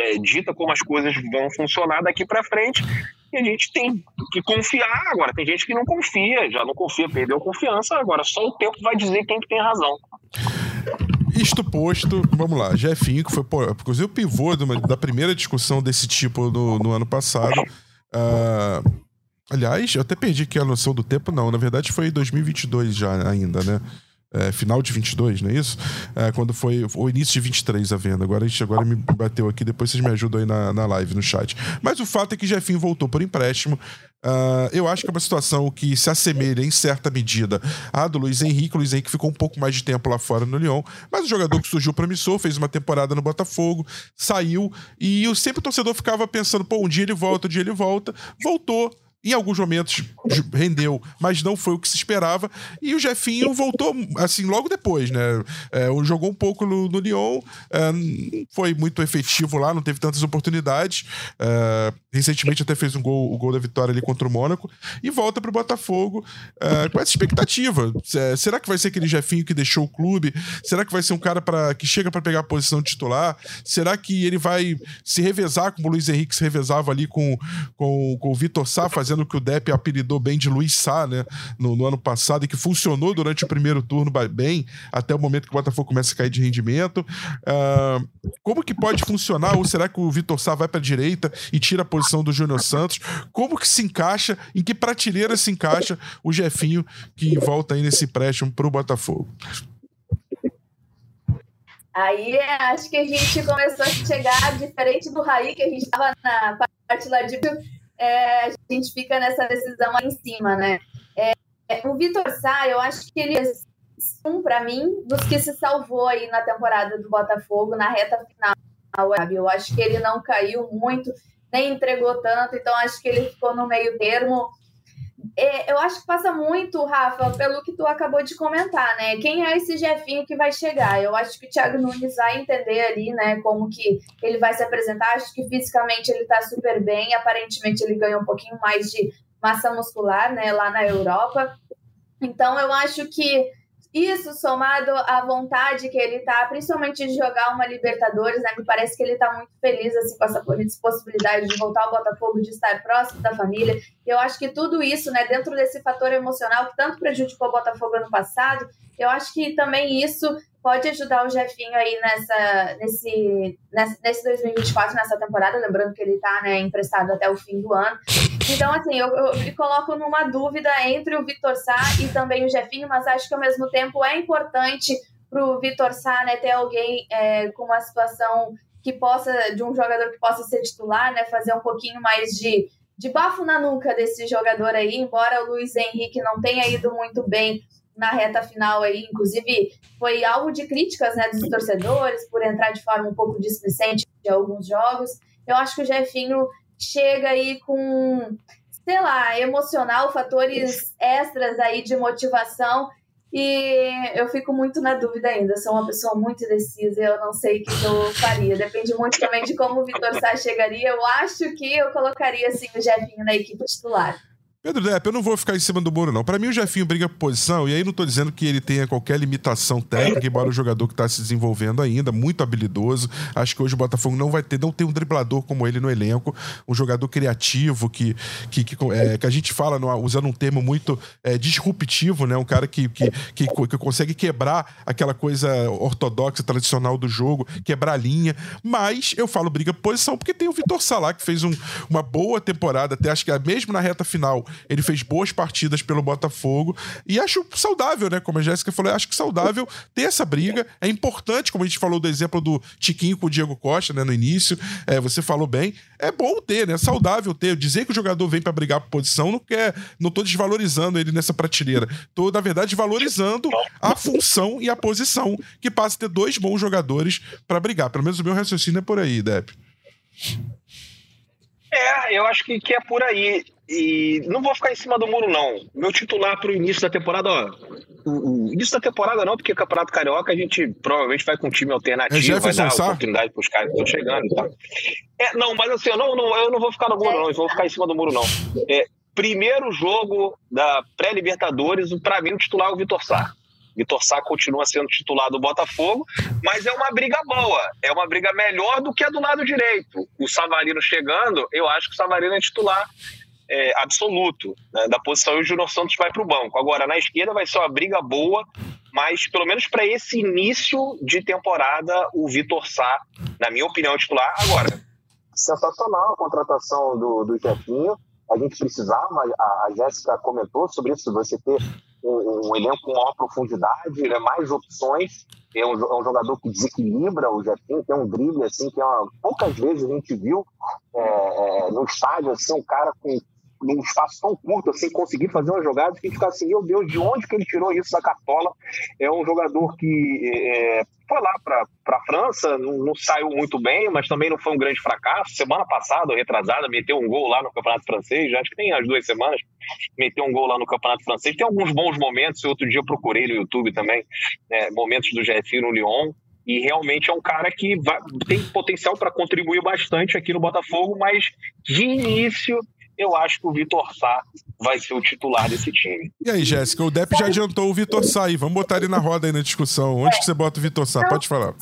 é, dita como as coisas vão funcionar daqui para frente. E a gente tem que confiar. Agora, tem gente que não confia, já não confia, perdeu confiança. Agora, só o tempo vai dizer quem que tem razão. Isto posto, vamos lá. Jefinho, que foi, inclusive, o pivô da primeira discussão desse tipo no, no ano passado. Uh, aliás, eu até perdi aqui a noção do tempo, não. Na verdade, foi 2022 já ainda, né? É, final de 22, não é isso? É, quando foi o início de 23 a venda. Agora a gente agora me bateu aqui, depois vocês me ajudam aí na, na live, no chat. Mas o fato é que Jefinho voltou por empréstimo. Uh, eu acho que é uma situação que se assemelha em certa medida à do Luiz Henrique. O Luiz Henrique ficou um pouco mais de tempo lá fora no Lyon, mas o jogador que surgiu promissor, fez uma temporada no Botafogo, saiu e eu, sempre o torcedor ficava pensando: pô, um dia ele volta, um dia ele volta. Voltou em alguns momentos rendeu, mas não foi o que se esperava. E o Jefinho voltou, assim, logo depois, né? É, jogou um pouco no, no Lyon, é, foi muito efetivo lá, não teve tantas oportunidades. É, recentemente até fez um gol, o gol da vitória ali contra o Mônaco. E volta para o Botafogo é, com essa expectativa. É, será que vai ser aquele Jefinho que deixou o clube? Será que vai ser um cara pra, que chega para pegar a posição titular? Será que ele vai se revezar como o Luiz Henrique se revezava ali com, com, com o Vitor Sá, fazendo fazendo o que o Depp apelidou bem de Luiz Sá, né? No, no, ano passado, e que funcionou durante o primeiro turno bem, até o momento que o Botafogo começa a cair de rendimento. Uh, como que pode funcionar? Ou será que o Vitor Sá vai para a direita e tira a posição do Júnior Santos? Como que se encaixa? Em que prateleira se encaixa o Jefinho que volta aí nesse empréstimo para o Botafogo? Aí acho que a gente começou a chegar diferente do Raí, que a gente estava na parte lá de é, a gente fica nessa decisão aí em cima, né? É, o Vitor Sá, eu acho que ele é um, para mim, dos que se salvou aí na temporada do Botafogo, na reta final. Eu acho que ele não caiu muito, nem entregou tanto, então acho que ele ficou no meio termo. É, eu acho que passa muito, Rafa, pelo que tu acabou de comentar, né? Quem é esse Jefinho que vai chegar? Eu acho que o Thiago Nunes vai entender ali, né, como que ele vai se apresentar. Acho que fisicamente ele tá super bem, aparentemente ele ganhou um pouquinho mais de massa muscular, né, lá na Europa. Então eu acho que isso somado à vontade que ele tá, principalmente de jogar uma Libertadores, né? Me parece que ele tá muito feliz assim, com essa possibilidade de voltar ao Botafogo, de estar próximo da família. Eu acho que tudo isso, né, dentro desse fator emocional que tanto prejudicou o Botafogo ano passado, eu acho que também isso pode ajudar o Jefinho aí nessa, nesse, nesse 2024, nessa temporada, lembrando que ele está né, emprestado até o fim do ano. Então, assim, eu, eu me coloco numa dúvida entre o Vitor Sá e também o Jefinho, mas acho que ao mesmo tempo é importante para o Vitor Sá né, ter alguém é, com uma situação que possa, de um jogador que possa ser titular, né, fazer um pouquinho mais de, de bafo na nuca desse jogador aí, embora o Luiz Henrique não tenha ido muito bem na reta final aí, inclusive foi alvo de críticas né, dos torcedores por entrar de forma um pouco displicente em alguns jogos. Eu acho que o Jefinho chega aí com, sei lá, emocional, fatores extras aí de motivação. E eu fico muito na dúvida ainda. Sou uma pessoa muito indecisa, eu não sei o que eu faria. Depende muito também de como o Vitor Sá chegaria. Eu acho que eu colocaria assim o Jefinho na equipe titular. Pedro Depp, eu não vou ficar em cima do muro, não. Para mim, o Jefinho briga por posição, e aí não tô dizendo que ele tenha qualquer limitação técnica, embora o jogador que tá se desenvolvendo ainda, muito habilidoso. Acho que hoje o Botafogo não vai ter, não tem um driblador como ele no elenco, um jogador criativo que, que, que, é, que a gente fala, no, usando um termo muito é, disruptivo, né? Um cara que, que, que, que, consegue quebrar aquela coisa ortodoxa, tradicional do jogo, quebrar a linha. Mas eu falo briga por posição porque tem o Vitor Salá, que fez um, uma boa temporada, até acho que mesmo na reta final ele fez boas partidas pelo Botafogo. E acho saudável, né? Como a Jéssica falou, acho que saudável ter essa briga. É importante, como a gente falou do exemplo do Tiquinho com o Diego Costa, né? No início. É, você falou bem. É bom ter, né? Saudável ter. Dizer que o jogador vem para brigar por posição não quer. Não tô desvalorizando ele nessa prateleira. Tô, na verdade, valorizando a função e a posição. Que passa a ter dois bons jogadores para brigar. Pelo menos o meu raciocínio é por aí, Depp. É, eu acho que, que é por aí. E não vou ficar em cima do muro, não. Meu titular para o início da temporada, ó. O, o, início da temporada não, porque Campeonato Carioca a gente provavelmente vai com um time alternativo, é vai dar oportunidade para os caras que estão chegando e tal. É, não, mas assim, eu não, não, eu não vou ficar no muro, não. Eu vou ficar em cima do muro, não. É, primeiro jogo da pré-Libertadores, para mim o titular é o Vitor Sá. Vitor Sá continua sendo titular do Botafogo, mas é uma briga boa, é uma briga melhor do que a do lado direito. O Savarino chegando, eu acho que o Savarino é titular é, absoluto né, da posição e o Júnior Santos vai para o banco. Agora, na esquerda vai ser uma briga boa, mas pelo menos para esse início de temporada, o Vitor Sá, na minha opinião, titular. Agora, sensacional a contratação do, do Jefinho. A gente precisava, a, a Jéssica comentou sobre isso, você ter um, um elenco com maior profundidade, né, mais opções. É um, é um, jogador que desequilibra o Jefinho, tem um drible assim que é uma, poucas vezes a gente viu é, é, no estádio, assim, um cara com num espaço tão curto, assim, conseguir fazer uma jogada que gente fica assim, meu Deus, de onde que ele tirou isso da cartola? É um jogador que é, foi lá para a França, não, não, saiu muito bem, mas também não foi um grande fracasso. Semana passada, retrasada, meteu um gol lá no Campeonato Francês, acho que tem as duas semanas, meteu um gol lá no Campeonato Francês. Tem alguns bons momentos, outro dia eu procurei no YouTube também, né, momentos do GFI no Lyon, e realmente é um cara que vai, tem potencial para contribuir bastante aqui no Botafogo, mas de início eu acho que o Vitor Sá vai ser o titular desse time. E aí, Jéssica, o Depp já adiantou o Vitor Sá aí. Vamos botar ele na roda aí na discussão. Onde é. que você bota o Vitor Sá? Pode falar.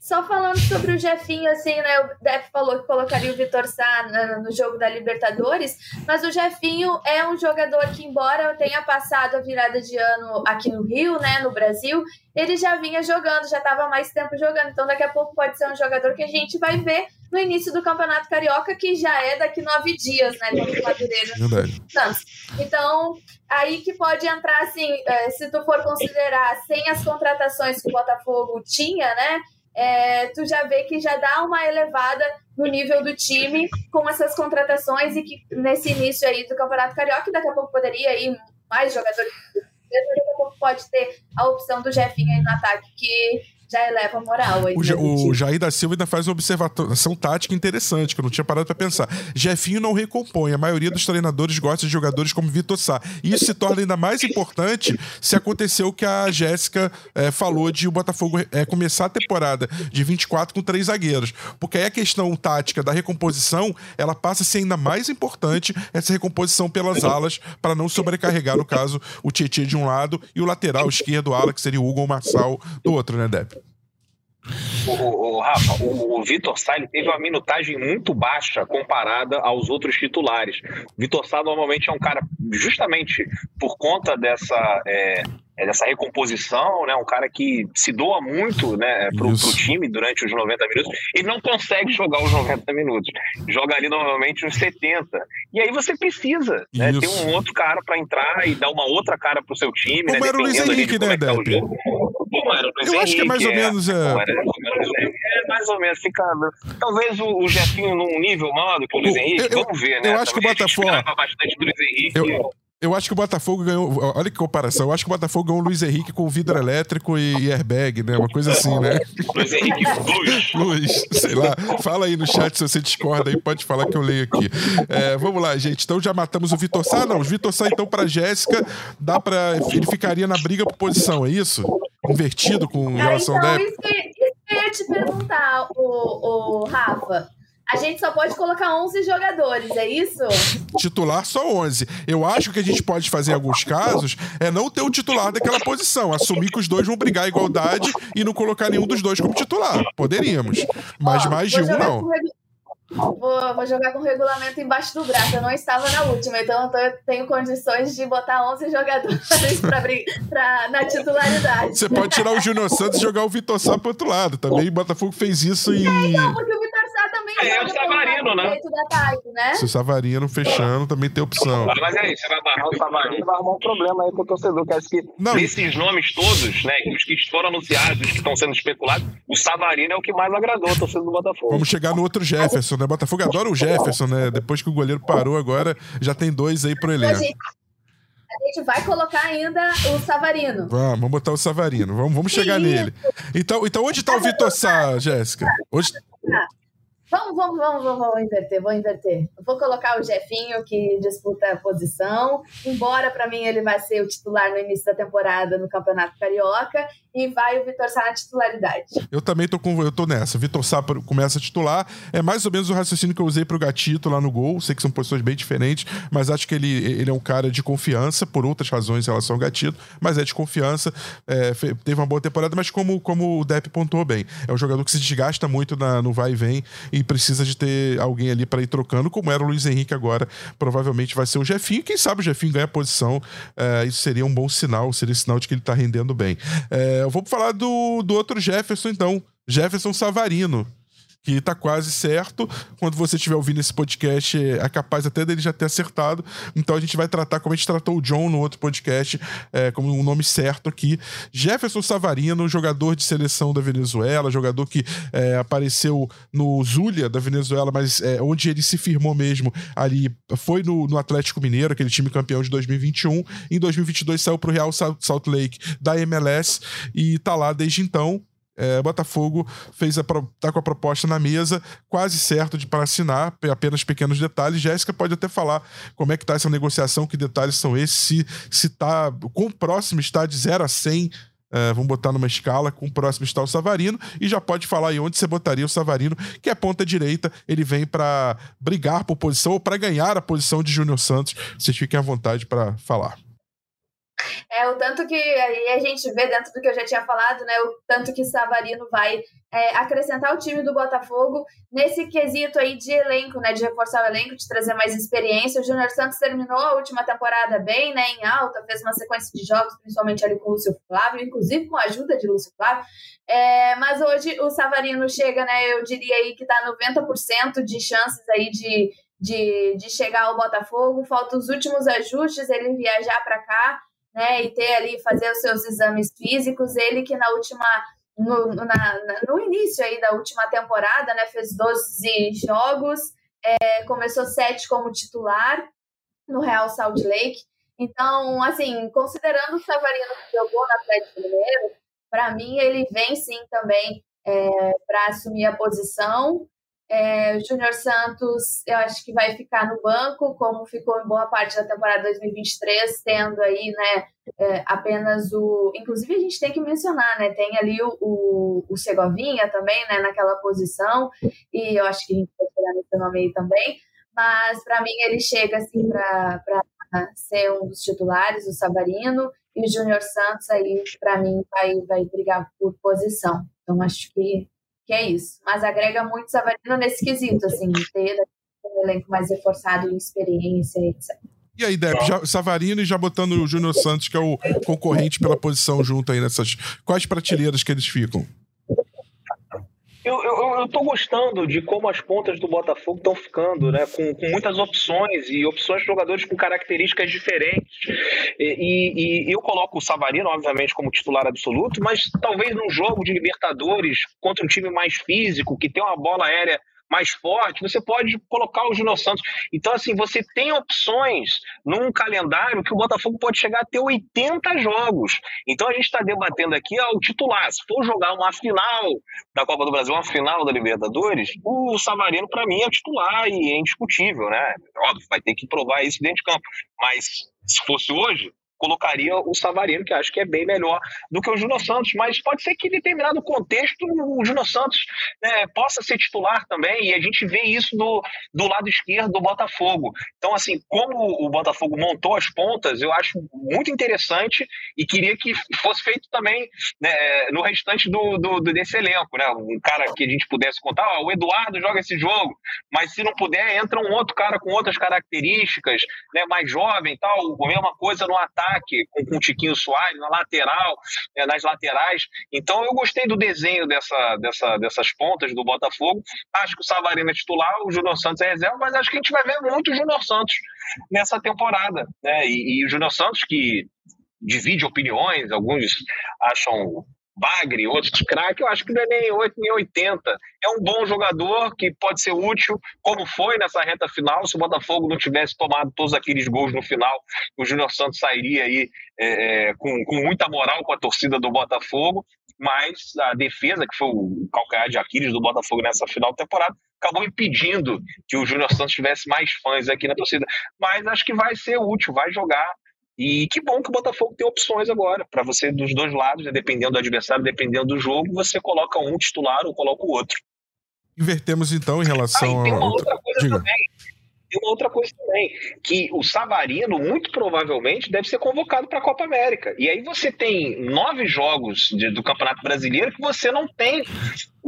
Só falando sobre o Jefinho, assim, né? O Def falou que colocaria o Vitor Sá no jogo da Libertadores, mas o Jefinho é um jogador que, embora tenha passado a virada de ano aqui no Rio, né, no Brasil, ele já vinha jogando, já estava mais tempo jogando. Então, daqui a pouco pode ser um jogador que a gente vai ver no início do Campeonato Carioca, que já é daqui nove dias, né? Contra o Madureira. Verdade. Então, aí que pode entrar, assim, é, se tu for considerar sem as contratações que o Botafogo tinha, né? é, tu já vê que já dá uma elevada no nível do time com essas contratações e que nesse início aí do Campeonato Carioca, daqui a pouco poderia ir mais jogadores, daqui a pouco pode ter a opção do Jefinho aí no ataque, que já eleva a moral. Aí, o, o Jair da Silva ainda faz uma observação tática interessante, que eu não tinha parado para pensar. Jefinho não recompõe. A maioria dos treinadores gosta de jogadores como Vitor Sá. E isso se torna ainda mais importante se acontecer o que a Jéssica é, falou de o Botafogo é, começar a temporada de 24 com três zagueiros. Porque aí a questão tática da recomposição, ela passa a ser ainda mais importante essa recomposição pelas alas para não sobrecarregar, no caso, o Tietchan de um lado e o lateral esquerdo, ala, que seria o Hugo ou Marçal do outro, né, Depp? O, o, Rafa, o, o Vitor Sá teve uma minutagem muito baixa comparada aos outros titulares. O Vitor Sá normalmente é um cara, justamente por conta dessa é, é, dessa recomposição, né? Um cara que se doa muito, né, pro, pro, time durante os 90 minutos. Ele não consegue jogar os 90 minutos. Joga ali normalmente os 70. E aí você precisa, né, ter um outro cara para entrar e dar uma outra cara pro seu time, Como né? Era o Luiz Henrique, né, é tá Depp? Eu acho que é mais ou menos. É, é mais ou menos, fica. Talvez o, o Jefinho num nível maior do que o Luiz Henrique, eu, vamos ver, né? Eu acho que o Botafogo. bastante do Luiz Henrique. Eu, eu acho que o Botafogo ganhou. Olha que comparação. Eu acho que o Botafogo ganhou o Luiz Henrique com vidro elétrico e, airbag, né? Uma coisa assim, né? Luiz Henrique. Luz, sei lá. Fala aí no chat se você discorda aí, pode falar que eu leio aqui. É, vamos lá, gente. Então já matamos o Vitor Sá? Não, o Vitor Sá, então, pra Jéssica, dá pra. Ele ficaria na briga por posição, é isso? Invertido com relação ah, então, a. Isso que, isso que eu ia te perguntar, o, o Rafa. A gente só pode colocar 11 jogadores, é isso? Titular só 11. Eu acho que a gente pode fazer em alguns casos é não ter o titular daquela posição, assumir que os dois vão brigar a igualdade e não colocar nenhum dos dois como titular. Poderíamos. Mas Ó, mais de um não. Vou, vou, jogar com o regulamento embaixo do braço. Eu não estava na última, então eu tenho condições de botar 11 jogadores [LAUGHS] pra, pra, na titularidade. Você pode tirar o Júnior Santos e jogar o Vitor Sá pro outro lado. Também o Botafogo fez isso e. É, então, porque o Vitor também é, é o Savarino, né? Da né? Se o Savarino fechando, também tem opção. Mas é isso, você vai barrar o Savarino, vai arrumar um problema aí com o torcedor. Que acho que não. desses nomes todos, né, os que foram anunciados, os que estão sendo especulados, o Savarino é o que mais agradou o torcedor do Botafogo. Vamos chegar no outro Jefferson, né? Botafogo adora o Jefferson, né? Depois que o goleiro parou, agora já tem dois aí pro elenco. A gente vai colocar ainda o Savarino. Vamos, vamos botar o Savarino. Vamos, vamos chegar Isso. nele. Então, então onde está o Vitor Sá, Jéssica? Onde... Vamos, vamos, vamos, vamos, vamos inverter, vou inverter. vou colocar o Jefinho, que disputa a posição, embora para mim ele vai ser o titular no início da temporada no Campeonato Carioca, e vai o Vitor Sá na titularidade. Eu também tô com eu tô nessa. Vitor Sá começa a titular. É mais ou menos o raciocínio que eu usei pro Gatito lá no gol. Sei que são posições bem diferentes, mas acho que ele, ele é um cara de confiança, por outras razões em relação ao Gatito, mas é de confiança. É, teve uma boa temporada, mas como, como o Depp pontuou bem, é um jogador que se desgasta muito na, no vai e vem precisa de ter alguém ali para ir trocando, como era o Luiz Henrique agora. Provavelmente vai ser o Jefinho. Quem sabe o Jefinho ganha posição. É, isso seria um bom sinal, seria sinal de que ele tá rendendo bem. É, vamos falar do, do outro Jefferson, então. Jefferson Savarino que tá quase certo. Quando você estiver ouvindo esse podcast, é capaz até dele já ter acertado. Então a gente vai tratar como a gente tratou o John no outro podcast, é, como um nome certo aqui. Jefferson Savarino, jogador de seleção da Venezuela, jogador que é, apareceu no Zulia da Venezuela, mas é, onde ele se firmou mesmo ali foi no, no, Atlético Mineiro, aquele time campeão de 2021. Em 2022 saiu pro Real Salt Lake da MLS e tá lá desde então. É, Botafogo fez a, tá com a proposta na mesa, quase certo de para assinar, apenas pequenos detalhes. Jéssica pode até falar como é que tá essa negociação, que detalhes são esses, se, se tá. Quão próximo está de 0 a 100 é, vamos botar numa escala, com o próximo está o Savarino, e já pode falar aí onde você botaria o Savarino, que é ponta direita, ele vem para brigar por posição ou para ganhar a posição de Júnior Santos. Vocês fiquem à vontade para falar. É o tanto que aí a gente vê dentro do que eu já tinha falado, né? O tanto que Savarino vai é, acrescentar o time do Botafogo nesse quesito aí de elenco, né? De reforçar o elenco, de trazer mais experiência. O Júnior Santos terminou a última temporada bem, né? Em alta, fez uma sequência de jogos, principalmente ali com o Lúcio Flávio, inclusive com a ajuda de Lúcio Flávio. É, mas hoje o Savarino chega, né? Eu diria aí que tá 90% de chances aí de, de, de chegar ao Botafogo. Faltam os últimos ajustes, ele viajar para cá né, e ter ali, fazer os seus exames físicos. Ele que na última, no, na, no início aí da última temporada, né, fez 12 jogos, é, começou sete como titular no Real Salt Lake. Então, assim, considerando o Savarino que jogou na Atlético Mineiro, para mim ele vem sim também é, para assumir a posição. É, o Júnior Santos, eu acho que vai ficar no banco, como ficou em boa parte da temporada 2023, tendo aí, né, é, apenas o. Inclusive, a gente tem que mencionar, né, tem ali o, o, o Segovinha também, né, naquela posição, e eu acho que a gente pode pegar nesse nome aí também, mas para mim ele chega, assim, para ser um dos titulares, o Sabarino, e o Júnior Santos aí, para mim, vai, vai brigar por posição. Então, acho que que é isso. Mas agrega muito Savarino nesse quesito, assim, ter um elenco mais reforçado em experiência, etc. E aí, Deb, já, Savarino e já botando o Júnior Santos, que é o concorrente pela posição junto aí nessas. Quais prateleiras que eles ficam? Eu, eu, eu tô gostando de como as pontas do Botafogo estão ficando, né? Com, com, muitas opções e opções de jogadores com características diferentes. E, e, e, eu coloco o Savarino, obviamente, como titular absoluto, mas talvez num jogo de Libertadores contra um time mais físico, que tem uma bola aérea mais forte, você pode colocar o Júnior Santos. Então, assim, você tem opções num calendário que o Botafogo pode chegar a ter 80 jogos. Então, a gente está debatendo aqui ao titular. Se for jogar uma final da Copa do Brasil, uma final da Libertadores, o Savarino, para mim, é titular e é indiscutível, né? Óbvio, vai ter que provar isso dentro de campo. Mas se fosse hoje, colocaria o Savarino, que acho que é bem melhor do que o Júnior Santos, mas pode ser que em determinado contexto o Júnior Santos né, possa ser titular também, e a gente vê isso do, do lado esquerdo do Botafogo. Então, assim, como o Botafogo montou as pontas, eu acho muito interessante e queria que fosse feito também né, no restante do, do, desse elenco, né? Um cara que a gente pudesse contar, ó, o Eduardo joga esse jogo, mas se não puder, entra um outro cara com outras características, né, mais jovem tal, a mesma coisa no ataque ataque, com, com o Tiquinho Soares, na lateral, é, nas laterais. Então eu gostei do desenho dessa, dessa, dessas pontas do Botafogo. Acho que o Savarino é titular, o Júnior Santos é reserva, mas acho que a gente vai ver muito o Júnior Santos nessa temporada. Né? E, e o Júnior Santos, que divide opiniões, alguns acham bagre, outros craque, eu acho que não é nem 8 nem 80. É um bom jogador que pode ser útil, como foi nessa reta final. Se o Botafogo não tivesse tomado todos aqueles gols no final, o Júnior Santos sairia aí é, é, com, com muita moral com a torcida do Botafogo. Mas a defesa, que foi o calcanhar de Aquiles do Botafogo nessa final de temporada, acabou impedindo que o Júnior Santos tivesse mais fãs aqui na torcida. Mas acho que vai ser útil, vai jogar e que bom que o Botafogo tem opções agora, para você dos dois lados, né, dependendo do adversário, dependendo do jogo, você coloca um titular ou coloca o outro. Invertemos então em relação ah, tem uma a. outra coisa Diga. também. Tem uma outra coisa também, que o Savarino, muito provavelmente, deve ser convocado para a Copa América. E aí você tem nove jogos de, do Campeonato Brasileiro que você não tem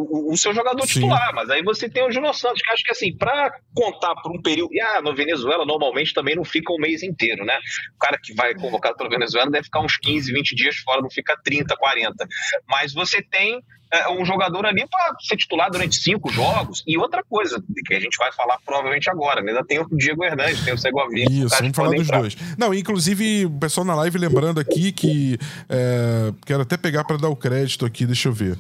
o, o seu jogador Sim. titular. Mas aí você tem o Júnior Santos, que acho que assim, para contar por um período. E ah, no Venezuela normalmente também não fica um mês inteiro, né? O cara que vai convocado pelo Venezuela deve ficar uns 15, 20 dias fora, não fica 30, 40. Mas você tem é, um jogador ali para ser titular durante cinco jogos. E outra coisa, que a gente vai falar provavelmente agora, né? ainda tem o Diego Hernandes, tem o Segovinha. Isso, vamos falar dos entrar. dois. Não, inclusive, o pessoal na live lembrando aqui que. É, quero até pegar para dar o crédito aqui, deixa eu ver.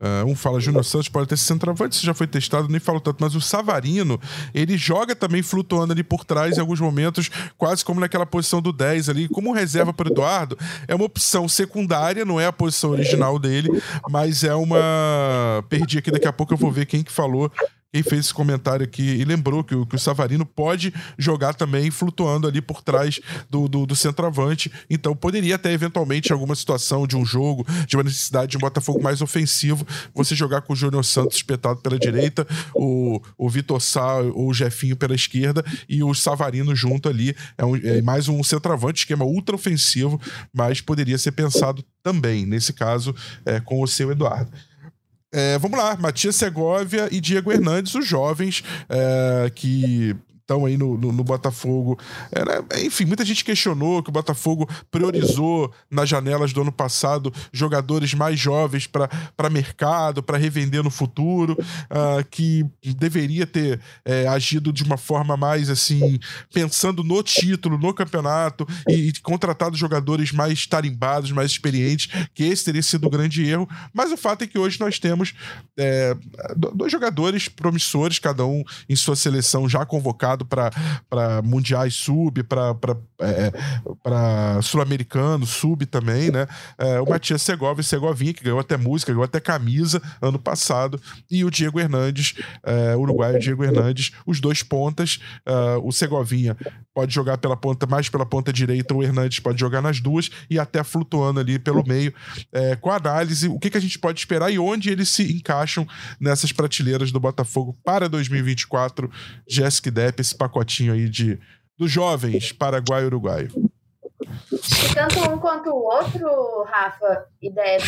Uh, um fala Júnior Santos pode ter esse centroavante, isso já foi testado, nem falo tanto, mas o Savarino, ele joga também flutuando ali por trás em alguns momentos, quase como naquela posição do 10 ali, como reserva para Eduardo, é uma opção secundária, não é a posição original dele, mas é uma perdi aqui daqui a pouco eu vou ver quem que falou quem fez esse comentário aqui e lembrou que o, que o Savarino pode jogar também flutuando ali por trás do, do, do centroavante. Então poderia até eventualmente, em alguma situação de um jogo, de uma necessidade de um Botafogo mais ofensivo, você jogar com o Júnior Santos espetado pela direita, o, o Vitor Sá ou o Jefinho pela esquerda e o Savarino junto ali. É, um, é mais um centroavante, esquema ultra ofensivo, mas poderia ser pensado também, nesse caso, é, com o seu Eduardo. É, vamos lá, Matias Segovia e Diego Hernandes, os jovens é, que aí no, no, no Botafogo. Né? Enfim, muita gente questionou que o Botafogo priorizou nas janelas do ano passado jogadores mais jovens para mercado, para revender no futuro, uh, que deveria ter é, agido de uma forma mais assim, pensando no título, no campeonato e, e contratado jogadores mais tarimbados, mais experientes, que esse teria sido um grande erro. Mas o fato é que hoje nós temos é, dois jogadores promissores, cada um em sua seleção já convocado para mundiais sub, para é, é sul-americano, sub também, né? É, o Matias Segovia, Segovinha, que ganhou até música, ganhou até camisa ano passado, e o Diego Hernandes, é, uruguaio Diego Hernandes, os dois pontas. É, o Segovinha pode jogar pela ponta, mais pela ponta direita, o Hernandes pode jogar nas duas e até flutuando ali pelo meio. É, com a análise, o que, que a gente pode esperar e onde eles se encaixam nessas prateleiras do Botafogo para 2024. Jéssica Depp, esse pacotinho aí de dos jovens Paraguai e Uruguai. E tanto um quanto o outro, Rafa e Deb,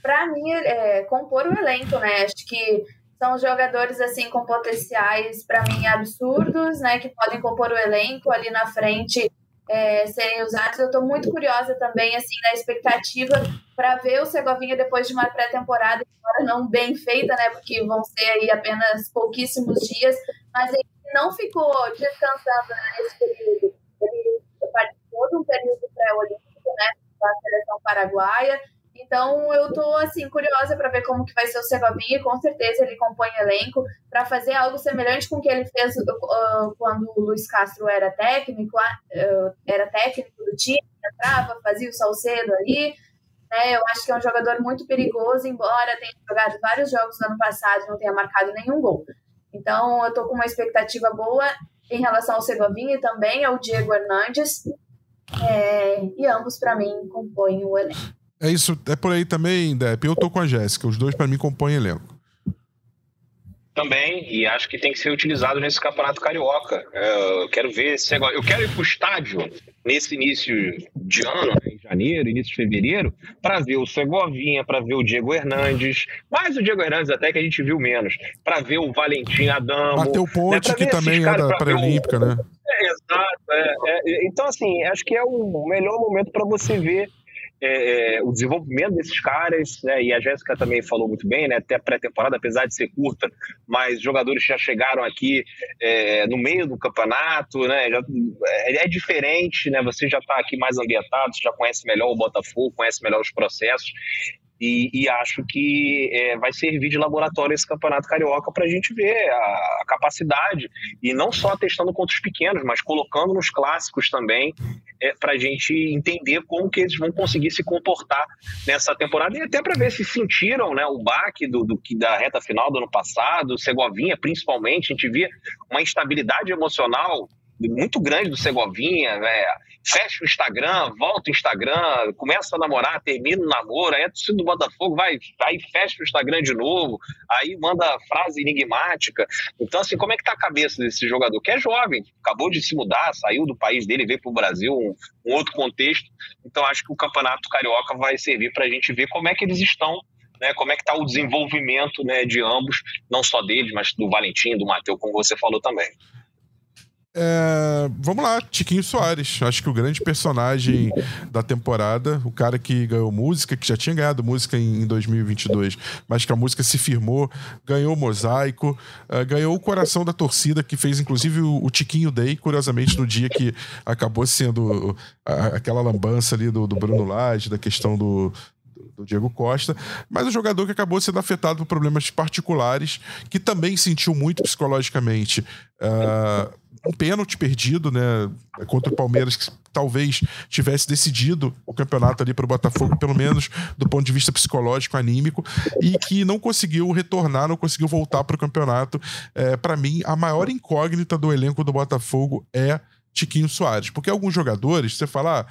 para mim, é, compor o elenco, né? Acho que são jogadores assim com potenciais para mim absurdos, né? Que podem compor o elenco ali na frente é, serem usados. Eu estou muito curiosa também assim na expectativa para ver o Segovinha depois de uma pré-temporada, embora não bem feita, né? Porque vão ser aí apenas pouquíssimos dias, mas ele não ficou descansando nesse período. Ele participou de um período pré-olímpico, né? Da seleção paraguaia então eu tô assim curiosa para ver como que vai ser o Segovinha. Com certeza ele compõe elenco para fazer algo semelhante com o que ele fez uh, quando o Luiz Castro era técnico, uh, era técnico do time, entrava, fazia o Salcedo ali. Né? Eu acho que é um jogador muito perigoso, embora tenha jogado vários jogos no ano passado e não tenha marcado nenhum gol. Então eu tô com uma expectativa boa em relação ao Segovinha e também ao Diego Hernandes. É, e ambos, para mim, compõem o elenco. É isso, é por aí também, Depp. Eu tô com a Jéssica, os dois para mim compõem elenco. Também, e acho que tem que ser utilizado nesse campeonato carioca. É, eu quero ver esse negócio. Eu quero ir pro estádio nesse início de ano, né, em janeiro, início de fevereiro, para ver o Segovinha, para ver o Diego Hernandes, mais o Diego Hernandes até que a gente viu menos, para ver o Valentim Adamo. Mateu Ponte, né, que também é da pré-olímpica, né? É, exato. É, é, então, assim, acho que é o melhor momento para você ver é, é, o desenvolvimento desses caras, né, e a Jéssica também falou muito bem, né, até a pré-temporada, apesar de ser curta, mas jogadores já chegaram aqui é, no meio do campeonato, né, já, é, é diferente, né, você já está aqui mais ambientado, você já conhece melhor o Botafogo, conhece melhor os processos, e, e, acho que é, vai servir de laboratório esse campeonato carioca para a gente ver a, a, capacidade e não só testando contra os pequenos, mas colocando nos clássicos também é, para a gente entender como que eles vão conseguir se comportar nessa temporada e até para ver se sentiram né, o baque do, do, da reta final do ano passado, Segovinha principalmente, a gente via uma instabilidade emocional muito grande do Segovinha, né? fecha o Instagram, volta o Instagram, começa a namorar, termina o namoro, aí a torcida do Botafogo vai, aí fecha o Instagram de novo, aí manda frase enigmática. Então, assim, como é que tá a cabeça desse jogador? Que é jovem, acabou de se mudar, saiu do país dele, veio para o Brasil, um, um, outro contexto. Então, acho que o Campeonato Carioca vai servir para a gente ver como é que eles estão né, como é que está o desenvolvimento né, de ambos, não só deles, mas do Valentim, do Matheus, como você falou também. É, vamos lá, Tiquinho Soares. Acho que o grande personagem da temporada, o cara que ganhou música, que já tinha ganhado música em, 2022, mas que a música se firmou, ganhou o mosaico, uh, ganhou o coração da torcida, que fez inclusive o, o Tiquinho Day, curiosamente, no dia que acabou sendo aquela lambança ali do, do Bruno Lage, da questão do, do Diego Costa, mas o jogador que acabou sendo afetado por problemas particulares, que também sentiu muito psicologicamente. Uh, um pênalti perdido, né? Contra o Palmeiras, que talvez tivesse decidido o campeonato ali para o Botafogo, pelo menos do ponto de vista psicológico, anímico, e que não conseguiu retornar, não conseguiu voltar para o campeonato. É, para mim, a maior incógnita do elenco do Botafogo é Tiquinho Soares. Porque alguns jogadores, você fala, ah,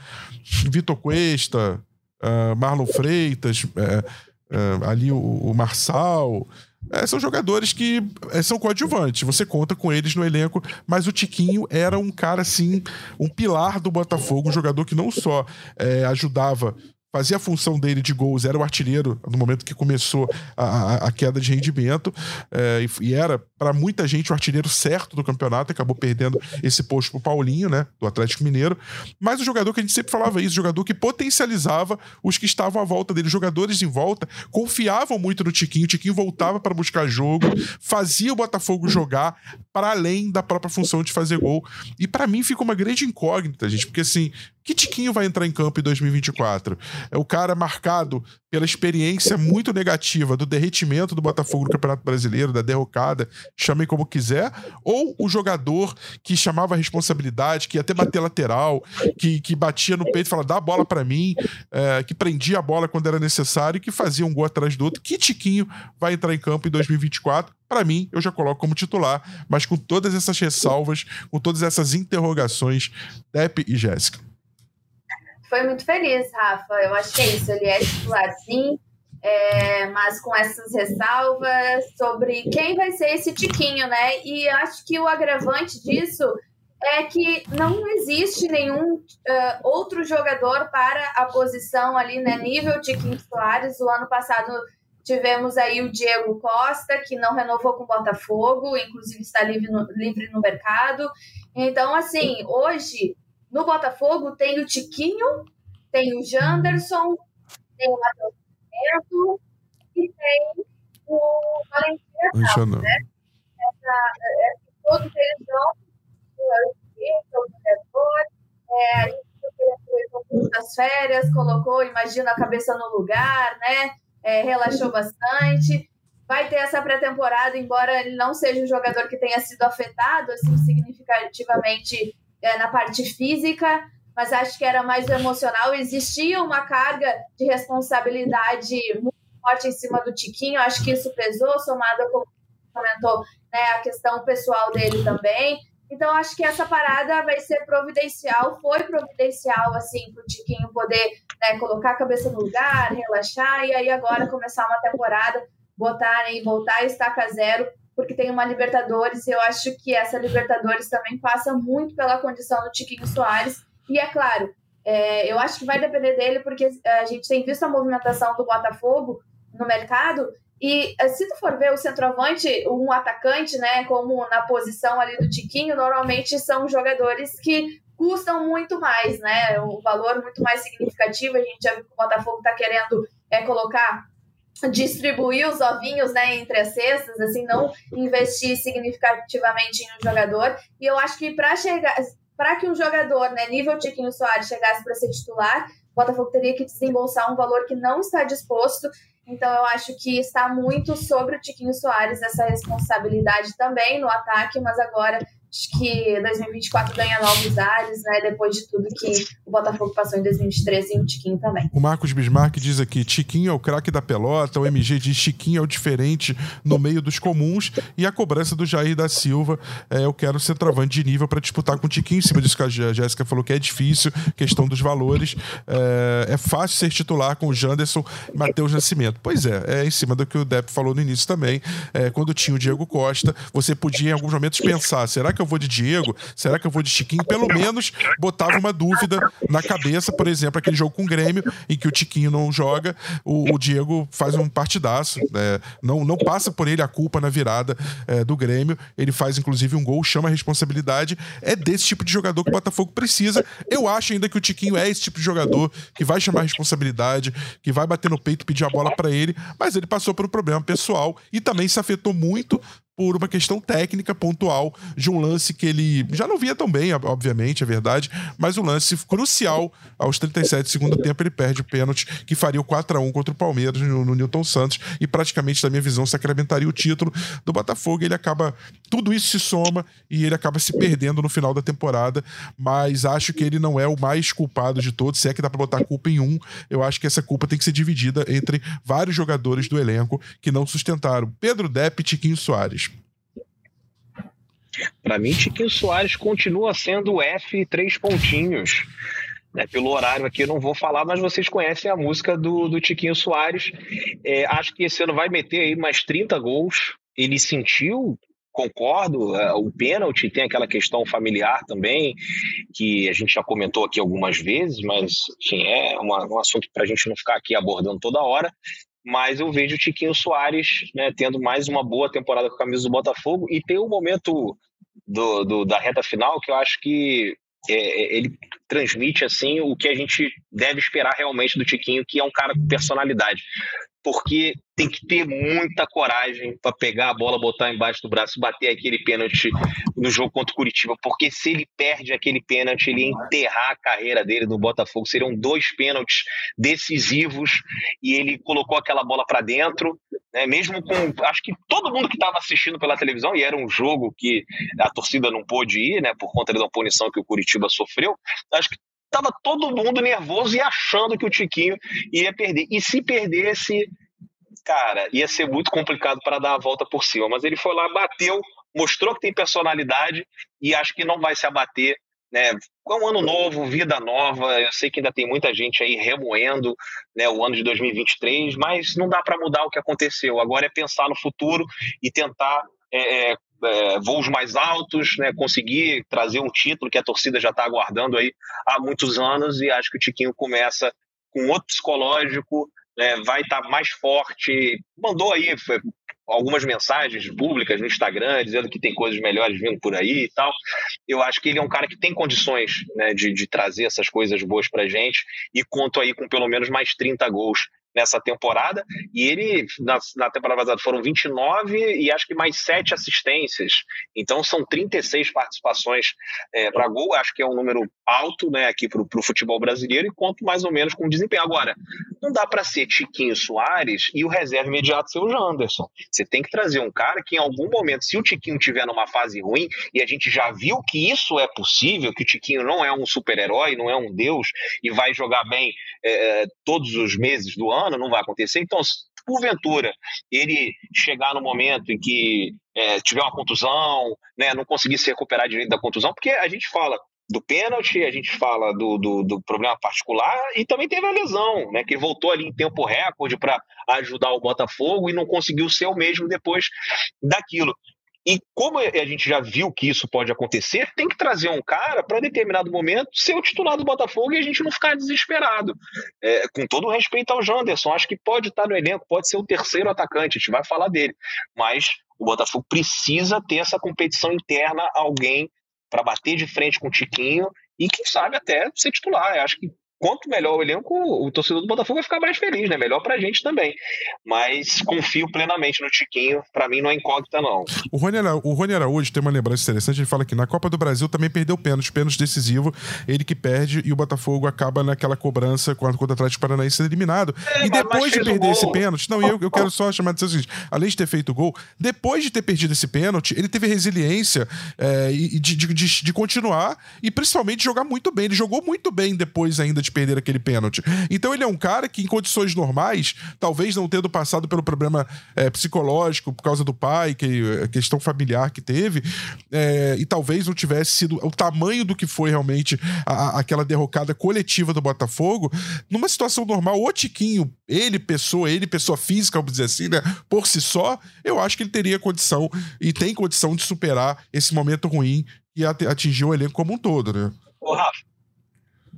Vitor Cuesta, uh, Marlon Freitas, uh, uh, ali o, o Marçal. É, são jogadores que é, são coadjuvantes, você conta com eles no elenco, mas o Tiquinho era um cara, assim, um pilar do Botafogo, um jogador que não só é, ajudava fazia a função dele de gols, era o artilheiro no momento que começou a, a, a queda de rendimento, é, e, e, era, para muita gente, o artilheiro certo do campeonato, acabou perdendo esse posto pro Paulinho, né, do Atlético Mineiro, mas o jogador que a gente sempre falava isso, jogador que potencializava os que estavam à volta dele, jogadores em volta confiavam muito no Tiquinho, o Tiquinho voltava para buscar jogo, fazia o Botafogo jogar para além da própria função de fazer gol, e para mim fica uma grande incógnita, gente, porque assim, que Tiquinho vai entrar em campo em 2024? É o cara marcado pela experiência muito negativa do derretimento do Botafogo no Campeonato Brasileiro, da derrocada, chamem como quiser, ou o jogador que chamava a responsabilidade, que ia até bater lateral, que, que batia no peito e falava, dá a bola para mim, é, que prendia a bola quando era necessário que fazia um gol atrás do outro. Que Tiquinho vai entrar em campo em 2024? Para mim, eu já coloco como titular, mas com todas essas ressalvas, com todas essas interrogações, Depp e Jéssica foi muito feliz, Rafa. Eu acho que é isso. Ele é titular, sim, é, mas com essas ressalvas sobre quem vai ser esse Tiquinho, né? E acho que o agravante disso é que não existe nenhum uh, outro jogador para a posição ali, né? Nível Tiquinho Soares. O ano passado tivemos aí o Diego Costa, que não renovou com o Botafogo, inclusive está livre no, livre no mercado. Então, assim, hoje no Botafogo tem o Tiquinho, tem o Janderson, tem o Matheus e tem o Valentim né? Essa, essa, todos eles jogam o diretor, é, a gente das férias, colocou, imagina a cabeça no lugar, né? É, relaxou bastante. Vai ter essa pré-temporada, embora ele não seja um jogador que tenha sido afetado assim significativamente é, na parte física, mas acho que era mais emocional. Existia uma carga de responsabilidade muito forte em cima do Tiquinho, acho que isso pesou, somado, como comentou, né, a questão pessoal dele também. Então, acho que essa parada vai ser providencial, foi providencial, assim, para o Tiquinho poder né, colocar a cabeça no lugar, relaxar, e aí agora começar uma temporada, botar e voltar a estaca zero porque tem uma Libertadores, e eu acho que essa Libertadores também passa muito pela condição do Tiquinho Soares. E é claro, é, eu acho que vai depender dele, porque é, a gente tem visto a movimentação do Botafogo no mercado. E é, se tu for ver o centroavante, um atacante, né, como na posição ali do Tiquinho, normalmente são jogadores que custam muito mais, né? O valor muito mais significativo. A gente já viu que o Botafogo está querendo é, colocar distribuir os ovinhos né, entre as cestas, assim, não investir significativamente em um jogador. E eu acho que para chegar, para que um jogador, né, nível Tiquinho Soares, chegasse para ser titular, o Botafogo teria que desembolsar um valor que não está disposto. Então eu acho que está muito sobre o Tiquinho Soares essa responsabilidade também no ataque, mas agora Acho que 2024 ganha novos ares, né? Depois de tudo que o Botafogo passou em 2023 e o Tiquinho também. O Marcos Bismarck diz aqui: Tiquinho é o craque da pelota, o MG diz Tiquinho é o diferente no meio dos comuns. E a cobrança do Jair da Silva é: eu quero ser travante de nível para disputar com o Tiquinho. Em cima disso que a Jéssica falou que é difícil, questão dos valores. É, é fácil ser titular com o Janderson e Matheus Nascimento. Pois é, é em cima do que o Depp falou no início também. É, quando tinha o Diego Costa, você podia em alguns momentos pensar: será que eu eu vou de Diego? Será que eu vou de Tiquinho? Pelo menos botava uma dúvida na cabeça, por exemplo, aquele jogo com o Grêmio, em que o Tiquinho não joga, o, o Diego faz um partidaço. É, não, não passa por ele a culpa na virada é, do Grêmio. Ele faz, inclusive, um gol, chama a responsabilidade. É desse tipo de jogador que o Botafogo precisa. Eu acho ainda que o Tiquinho é esse tipo de jogador que vai chamar a responsabilidade, que vai bater no peito, pedir a bola para ele, mas ele passou por um problema pessoal e também se afetou muito por uma questão técnica pontual de um lance que ele já não via tão bem, obviamente, é verdade, mas um lance crucial aos 37 segundo tempo ele perde o pênalti que faria o 4 a 1 contra o Palmeiras no, no Newton Santos e praticamente da minha visão sacramentaria o título do Botafogo, ele acaba tudo isso se soma e ele acaba se perdendo no final da temporada, mas acho que ele não é o mais culpado de todos, se é que dá para botar culpa em um, eu acho que essa culpa tem que ser dividida entre vários jogadores do elenco que não sustentaram. Pedro Depp e Tiquinho Soares. Para mim, Tiquinho Soares continua sendo F três pontinhos. É, pelo horário aqui eu não vou falar, mas vocês conhecem a música do, do Tiquinho Soares. É, acho que esse ano vai meter aí mais 30 gols. Ele sentiu, concordo, é, o pênalti tem aquela questão familiar também, que a gente já comentou aqui algumas vezes, mas enfim, é uma, um assunto para a gente não ficar aqui abordando toda hora mas eu vejo o Tiquinho Soares né, tendo mais uma boa temporada com a camisa do Botafogo. E tem um momento do, do da reta final que eu acho que é, é, ele transmite assim o que a gente deve esperar realmente do Tiquinho, que é um cara com personalidade porque tem que ter muita coragem para pegar a bola, botar embaixo do braço, bater aquele pênalti no jogo contra o Curitiba, porque se ele perde aquele pênalti, ele ia enterrar a carreira dele no Botafogo. Seriam dois pênaltis decisivos e ele colocou aquela bola para dentro, né? mesmo com. Acho que todo mundo que estava assistindo pela televisão, e era um jogo que a torcida não pôde ir, né, por conta da punição que o Curitiba sofreu, acho que Tava todo mundo nervoso e achando que o Tiquinho ia perder. E se perdesse, cara, ia ser muito complicado para dar a volta por cima. Mas ele foi lá, bateu, mostrou que tem personalidade e acho que não vai se abater. Né? É um ano novo, vida nova. Eu sei que ainda tem muita gente aí remoendo né, o ano de 2023, mas não dá para mudar o que aconteceu. Agora é pensar no futuro e tentar é, é, é, voos mais altos, né, conseguir trazer um título que a torcida já está aguardando aí há muitos anos e acho que o Tiquinho começa com outro psicológico, né, vai estar tá mais forte. Mandou aí algumas mensagens públicas no Instagram dizendo que tem coisas melhores vindo por aí e tal. Eu acho que ele é um cara que tem condições né, de, de trazer essas coisas boas para gente e conto aí com pelo menos mais 30 gols nessa temporada. E ele, na, na temporada passada, foram 29 e acho que mais 7 assistências. Então são 36 participações é, para gol. Acho que é um número alto né, aqui para o futebol brasileiro e conto mais ou menos com desempenho. Agora, não dá para ser Tiquinho Soares e o reserva imediato ser o Janderson. Você tem que trazer um cara que em algum momento, se o Tiquinho tiver numa fase ruim, e a gente já viu que isso é possível, que o Tiquinho não é um super-herói, não é um deus e vai jogar bem é, todos os meses do ano, ano, não vai acontecer. Então, porventura ele chegar no momento em que é, tiver uma contusão, né, não conseguir se recuperar direito da contusão, porque a gente fala do pênalti, a gente fala do, do, do, problema particular e também teve a lesão, né? Que voltou ali em tempo recorde para ajudar o Botafogo e não conseguiu ser o mesmo depois daquilo. E como a gente já viu que isso pode acontecer, tem que trazer um cara para determinado momento ser o titular do Botafogo e a gente não ficar desesperado. É, com todo o respeito ao Janderson, acho que pode estar no elenco, pode ser o terceiro atacante, a gente vai falar dele. Mas o Botafogo precisa ter essa competição interna, alguém para bater de frente com o Tiquinho e quem sabe até ser titular. Eu acho que quanto melhor o elenco, o torcedor do Botafogo vai ficar mais feliz, né? Melhor pra gente também. Mas confio plenamente no Tiquinho. Pra mim não é incógnita, não. O Rony, o Rony Araújo tem uma lembrança interessante. Ele fala que na Copa do Brasil também perdeu pênalti, pênalti decisivo. Ele que perde e o Botafogo acaba naquela cobrança contra o Atlético Paranaense sendo eliminado. É, e depois de perder esse pênalti, não, eu, eu quero só chamar de o seguinte: além de ter feito o gol, depois de ter perdido esse pênalti, ele teve resiliência é, de, de, de, de continuar e principalmente jogar muito bem. Ele jogou muito bem depois ainda de perder aquele pênalti. Então ele é um cara que, em condições normais, talvez não tendo passado pelo problema é, psicológico por causa do pai, que a questão familiar que teve, é, e talvez não tivesse sido o tamanho do que foi realmente a, aquela derrocada coletiva do Botafogo, numa situação normal, o Tiquinho, ele, pessoa, ele, pessoa física, vamos dizer assim, né, por si só, eu acho que ele teria condição e tem condição de superar esse momento ruim que atingiu o elenco como um todo, né? Ô, Rafa,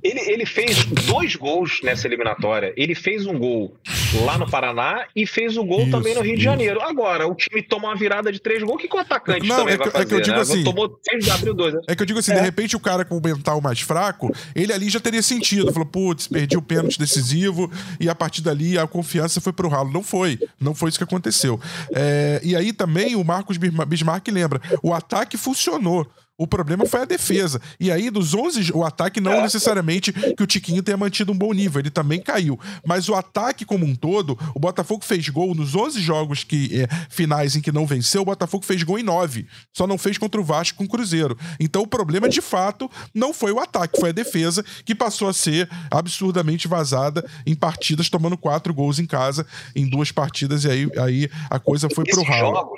ele, ele fez dois gols nessa eliminatória. Ele fez um gol lá no Paraná e fez o um gol isso, também no Rio isso. de Janeiro. Agora, o time toma uma virada de três gols, o que, que o atacante não, também é vai fazer? É que eu digo né? assim, Tomou seis de abril dois, né? É que eu digo assim, é. de repente o cara com o mental mais fraco, ele ali já teria sentido. Falou, putz, perdi o pênalti decisivo e a partir dali a confiança foi pro ralo. Não foi. Não foi isso que aconteceu. É, e aí também o Marcos Bismarck lembra, o ataque funcionou. O problema foi a defesa. E aí, dos 11, o ataque não necessariamente que o Tiquinho tenha mantido um bom nível, ele também caiu. Mas o ataque como um todo, o Botafogo fez gol nos 11 jogos que é, finais em que não venceu, o Botafogo fez gol em 9. Só não fez contra o Vasco com o Cruzeiro. Então, o problema de fato não foi o ataque, foi a defesa que passou a ser absurdamente vazada em partidas, tomando quatro gols em casa em duas partidas. E aí, aí a coisa foi pro ralo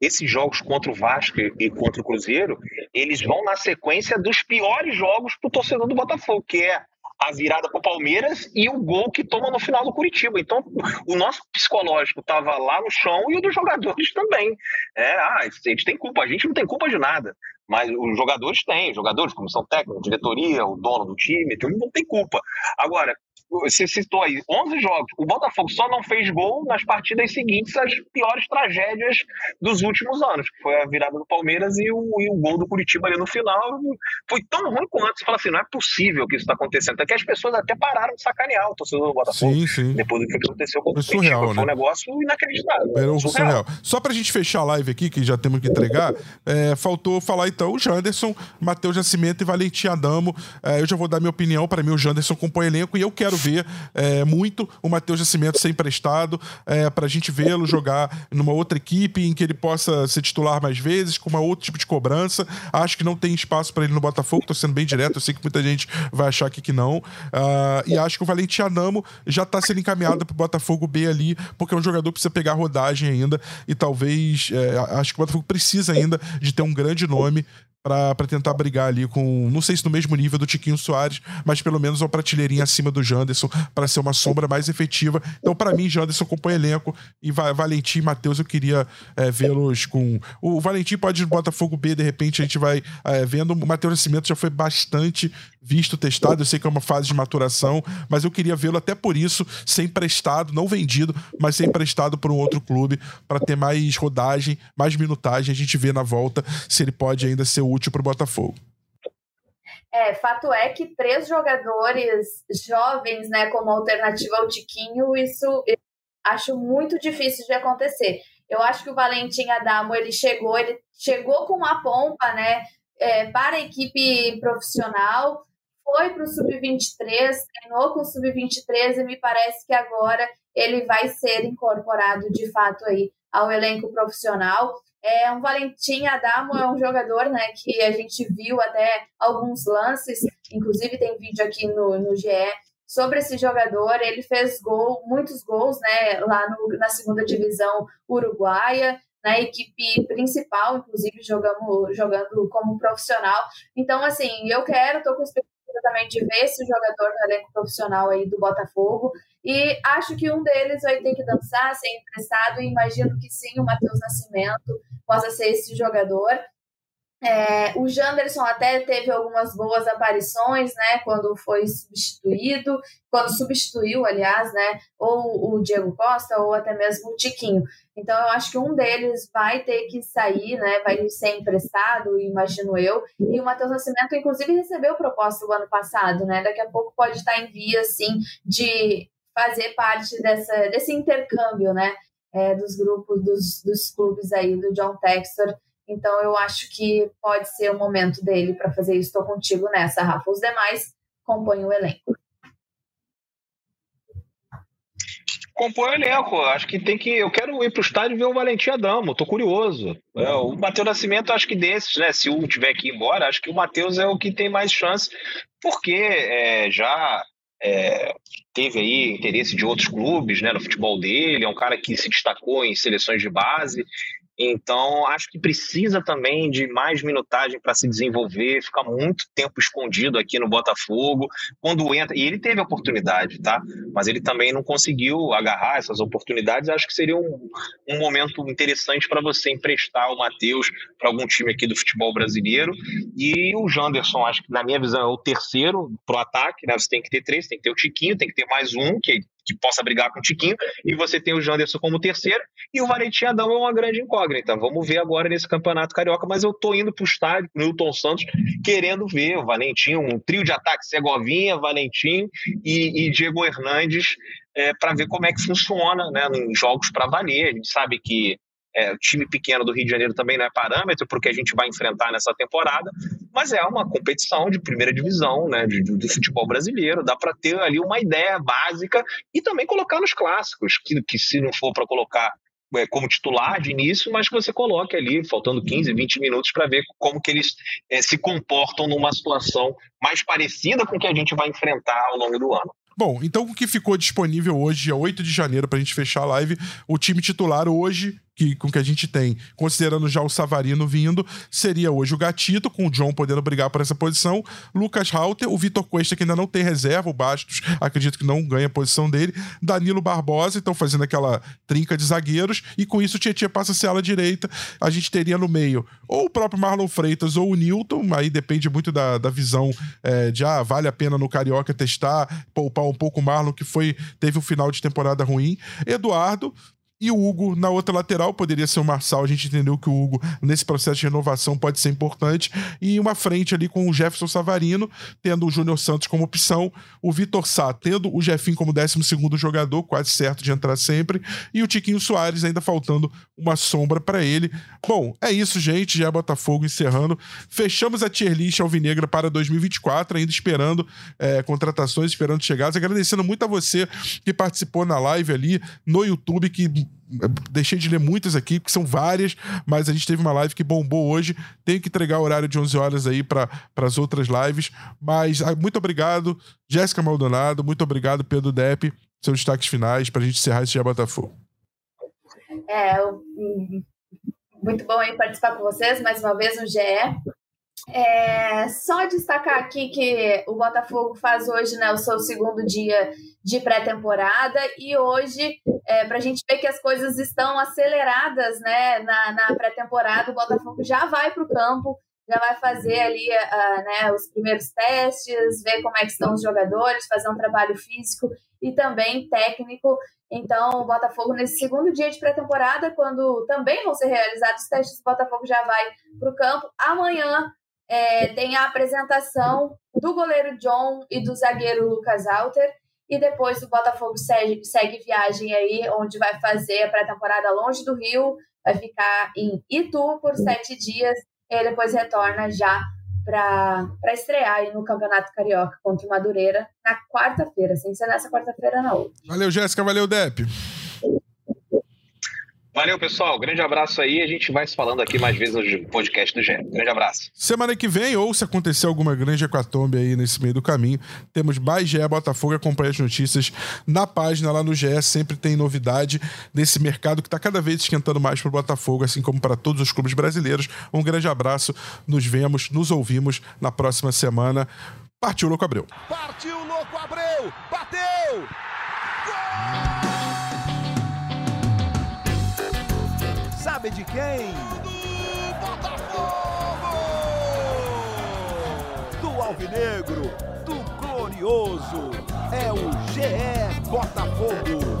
esses jogos contra o Vasco e contra o Cruzeiro, eles vão na sequência dos piores jogos para o torcedor do Botafogo, que é a virada para o Palmeiras e o gol que toma no final do Curitiba. Então, o nosso psicológico estava lá no chão e o dos jogadores também. É, ah, gente tem culpa, a gente não tem culpa de nada. Mas os jogadores têm, jogadores, comissão técnica, diretoria, o dono do time, não tem culpa. Agora, você citou aí 11 jogos. O Botafogo só não fez gol nas partidas seguintes às piores tragédias dos últimos anos, que foi a virada do Palmeiras e o, e o gol do Curitiba ali no final. Foi tão ruim quanto. Você fala assim: não é possível que isso está acontecendo. Até que as pessoas até pararam de sacanear o torcedor do Botafogo. Sim, sim. Depois do que aconteceu com o surreal, Curitiba. Né? Foi um negócio inacreditável. Era um surreal. surreal. Só pra gente fechar a live aqui, que já temos que entregar, é, faltou falar então o Janderson, Matheus Nascimento e Valentim Adamo. É, eu já vou dar minha opinião. Para mim, o Janderson compõe elenco e eu quero ver é, muito o Matheus Nascimento ser emprestado é, para a gente vê-lo jogar numa outra equipe em que ele possa ser titular mais vezes, com uma outro tipo de cobrança. Acho que não tem espaço para ele no Botafogo, tô sendo bem direto, eu sei que muita gente vai achar aqui que não. Uh, e acho que o Valentim Anamo já está sendo encaminhado para o Botafogo B ali, porque é um jogador que precisa pegar rodagem ainda e talvez é, acho que o Botafogo precisa ainda de ter um grande nome para tentar brigar ali com, não sei se no mesmo nível do Tiquinho Soares, mas pelo menos uma pratelerinha acima do Janderson para ser uma sombra mais efetiva. Então, para mim, Janderson compõe elenco e Valentim e Matheus eu queria é, vê-los com. O Valentim pode ir no Botafogo B, de repente a gente vai é, vendo. O Matheus Nascimento já foi bastante visto, testado. Eu sei que é uma fase de maturação, mas eu queria vê-lo até por isso, ser emprestado, não vendido, mas ser emprestado por um outro clube para ter mais rodagem, mais minutagem. A gente vê na volta se ele pode ainda ser útil para o Botafogo. É, fato é que três jogadores jovens, né, como alternativa ao Tiquinho, isso eu acho muito difícil de acontecer. Eu acho que o Valentim Adamo, ele chegou, ele chegou com uma pompa, né, é, para a equipe profissional, foi para o Sub-23, treinou com o Sub-23 e me parece que agora ele vai ser incorporado de fato aí ao elenco profissional. É um Valentim Adamo é um jogador, né, que a gente viu até alguns lances, inclusive tem vídeo aqui no, no GE sobre esse jogador. Ele fez gol, muitos gols, né, lá no, na segunda divisão uruguaia, na equipe principal, inclusive jogamos, jogando como profissional. Então, assim, eu quero, estou com expectativa também de ver esse jogador no elenco profissional aí do Botafogo. E acho que um deles vai ter que dançar, ser emprestado, e imagino que sim, o Matheus Nascimento possa ser esse jogador. É, o Janderson até teve algumas boas aparições, né, quando foi substituído, quando substituiu, aliás, né, ou o Diego Costa ou até mesmo o Tiquinho. Então eu acho que um deles vai ter que sair, né, vai ser emprestado, imagino eu. E o Matheus Nascimento, inclusive, recebeu proposta o ano passado, né, daqui a pouco pode estar em via, assim, de fazer parte dessa, desse intercâmbio, né, é, dos grupos, dos, dos clubes aí do John Textor então eu acho que pode ser o momento dele para fazer isso. Estou contigo nessa, Rafa. Os demais compõem o elenco. compõe o elenco. Acho que tem que. Eu quero ir para o estádio ver o Valentim Adamo, tô curioso. É, o Matheus Nascimento, acho que desses, né? Se um tiver que ir embora, acho que o Matheus é o que tem mais chance, porque é, já é, teve aí interesse de outros clubes né, no futebol dele, é um cara que se destacou em seleções de base, então, acho que precisa também de mais minutagem para se desenvolver, ficar muito tempo escondido aqui no Botafogo. Quando entra, e ele teve oportunidade, tá? Mas ele também não conseguiu agarrar essas oportunidades. Acho que seria um, um momento interessante para você emprestar o Matheus para algum time aqui do futebol brasileiro. E o Janderson, acho que na minha visão é o terceiro pro ataque, né? Você tem que ter três, tem que ter o Tiquinho, tem que ter mais um, que que possa brigar com o Tiquinho, e você tem o Janderson como terceiro, e o Valentim Adão é uma grande incógnita. Vamos ver agora nesse campeonato carioca, mas eu tô indo pro estádio, Newton Santos, querendo ver o Valentim, um trio de ataque, Segovinha, Valentim e, e Diego Hernandes, é, para ver como é que funciona né, em jogos para valer. A gente sabe que é, o time pequeno do Rio de Janeiro também não é parâmetro porque a gente vai enfrentar nessa temporada, mas é uma competição de primeira divisão né, de, do futebol brasileiro. Dá para ter ali uma ideia básica e também colocar nos clássicos, que, que se não for para colocar é, como titular de início, mas que você coloque ali, faltando 15, 20 minutos, para ver como que eles é, se comportam numa situação mais parecida com o que a gente vai enfrentar ao longo do ano. Bom, então o que ficou disponível hoje, dia 8 de janeiro, pra gente fechar a live, o time titular hoje que, com que a gente tem, considerando já o Savarino vindo, seria hoje o Gatito, com o John podendo brigar por essa posição, Lucas Halter, o Vitor Cuesta, que ainda não tem reserva, o Bastos, acredito que não ganha a posição dele, Danilo Barbosa, então fazendo aquela trinca de zagueiros, e com isso o Tietchan passa a ser ala direita, a gente teria no meio ou o próprio Marlon Freitas ou o Newton, aí depende muito da, da visão é, de, ah, vale a pena no Carioca testar, poupar um pouco o Marlon, que foi teve um final de temporada ruim, Eduardo, e o Hugo na outra lateral, poderia ser o Marçal. A gente entendeu que o Hugo, nesse processo de renovação, pode ser importante. E uma frente ali com o Jefferson Savarino, tendo o Júnior Santos como opção, o Vitor Sá tendo o Jefinho como 12 jogador, quase certo de entrar sempre, e o Tiquinho Soares ainda faltando uma sombra para ele. Bom, é isso, gente. Já é Botafogo encerrando. Fechamos a tier list alvinegra para 2024, ainda esperando é, contratações, esperando chegadas. Agradecendo muito a você que participou na live ali no YouTube, que deixei de ler muitas aqui, porque são várias, mas a gente teve uma live que bombou hoje. Tenho que entregar o horário de 11 horas aí para as outras lives. Mas ah, muito obrigado, Jéssica Maldonado. Muito obrigado, Pedro Depp. Seus destaques finais para a gente encerrar esse dia Botafogo. É, muito bom aí participar com vocês mais uma vez no GE. É, só destacar aqui que o Botafogo faz hoje né, o seu segundo dia de pré-temporada e hoje, é, para a gente ver que as coisas estão aceleradas né, na, na pré-temporada, o Botafogo já vai para o campo, já vai fazer ali uh, né, os primeiros testes, ver como é que estão os jogadores, fazer um trabalho físico e também técnico. Então, o Botafogo, nesse segundo dia de pré-temporada, quando também vão ser realizados os testes, o Botafogo já vai para o campo. Amanhã é, tem a apresentação do goleiro John e do zagueiro Lucas Alter. E depois o Botafogo segue, segue viagem aí, onde vai fazer a pré-temporada longe do Rio, vai ficar em Itu por sete dias, e depois retorna já para estrear aí no Campeonato Carioca contra o Madureira na quarta-feira, sem ser nessa quarta-feira, na outra. Valeu, Jéssica, valeu, Dep. Valeu, pessoal. Grande abraço aí. A gente vai se falando aqui mais vezes no podcast do GE. Grande abraço. Semana que vem, ou se acontecer alguma grande hecatombe aí nesse meio do caminho, temos mais GE Botafogo. Acompanhe as notícias na página lá no GE. Sempre tem novidade desse mercado que está cada vez esquentando mais para o Botafogo, assim como para todos os clubes brasileiros. Um grande abraço. Nos vemos, nos ouvimos na próxima semana. Partiu, Louco Abreu. Partiu, Louco Abreu. Bateu! De quem? Do Botafogo! Do Alvinegro, do Glorioso. É o GE Botafogo.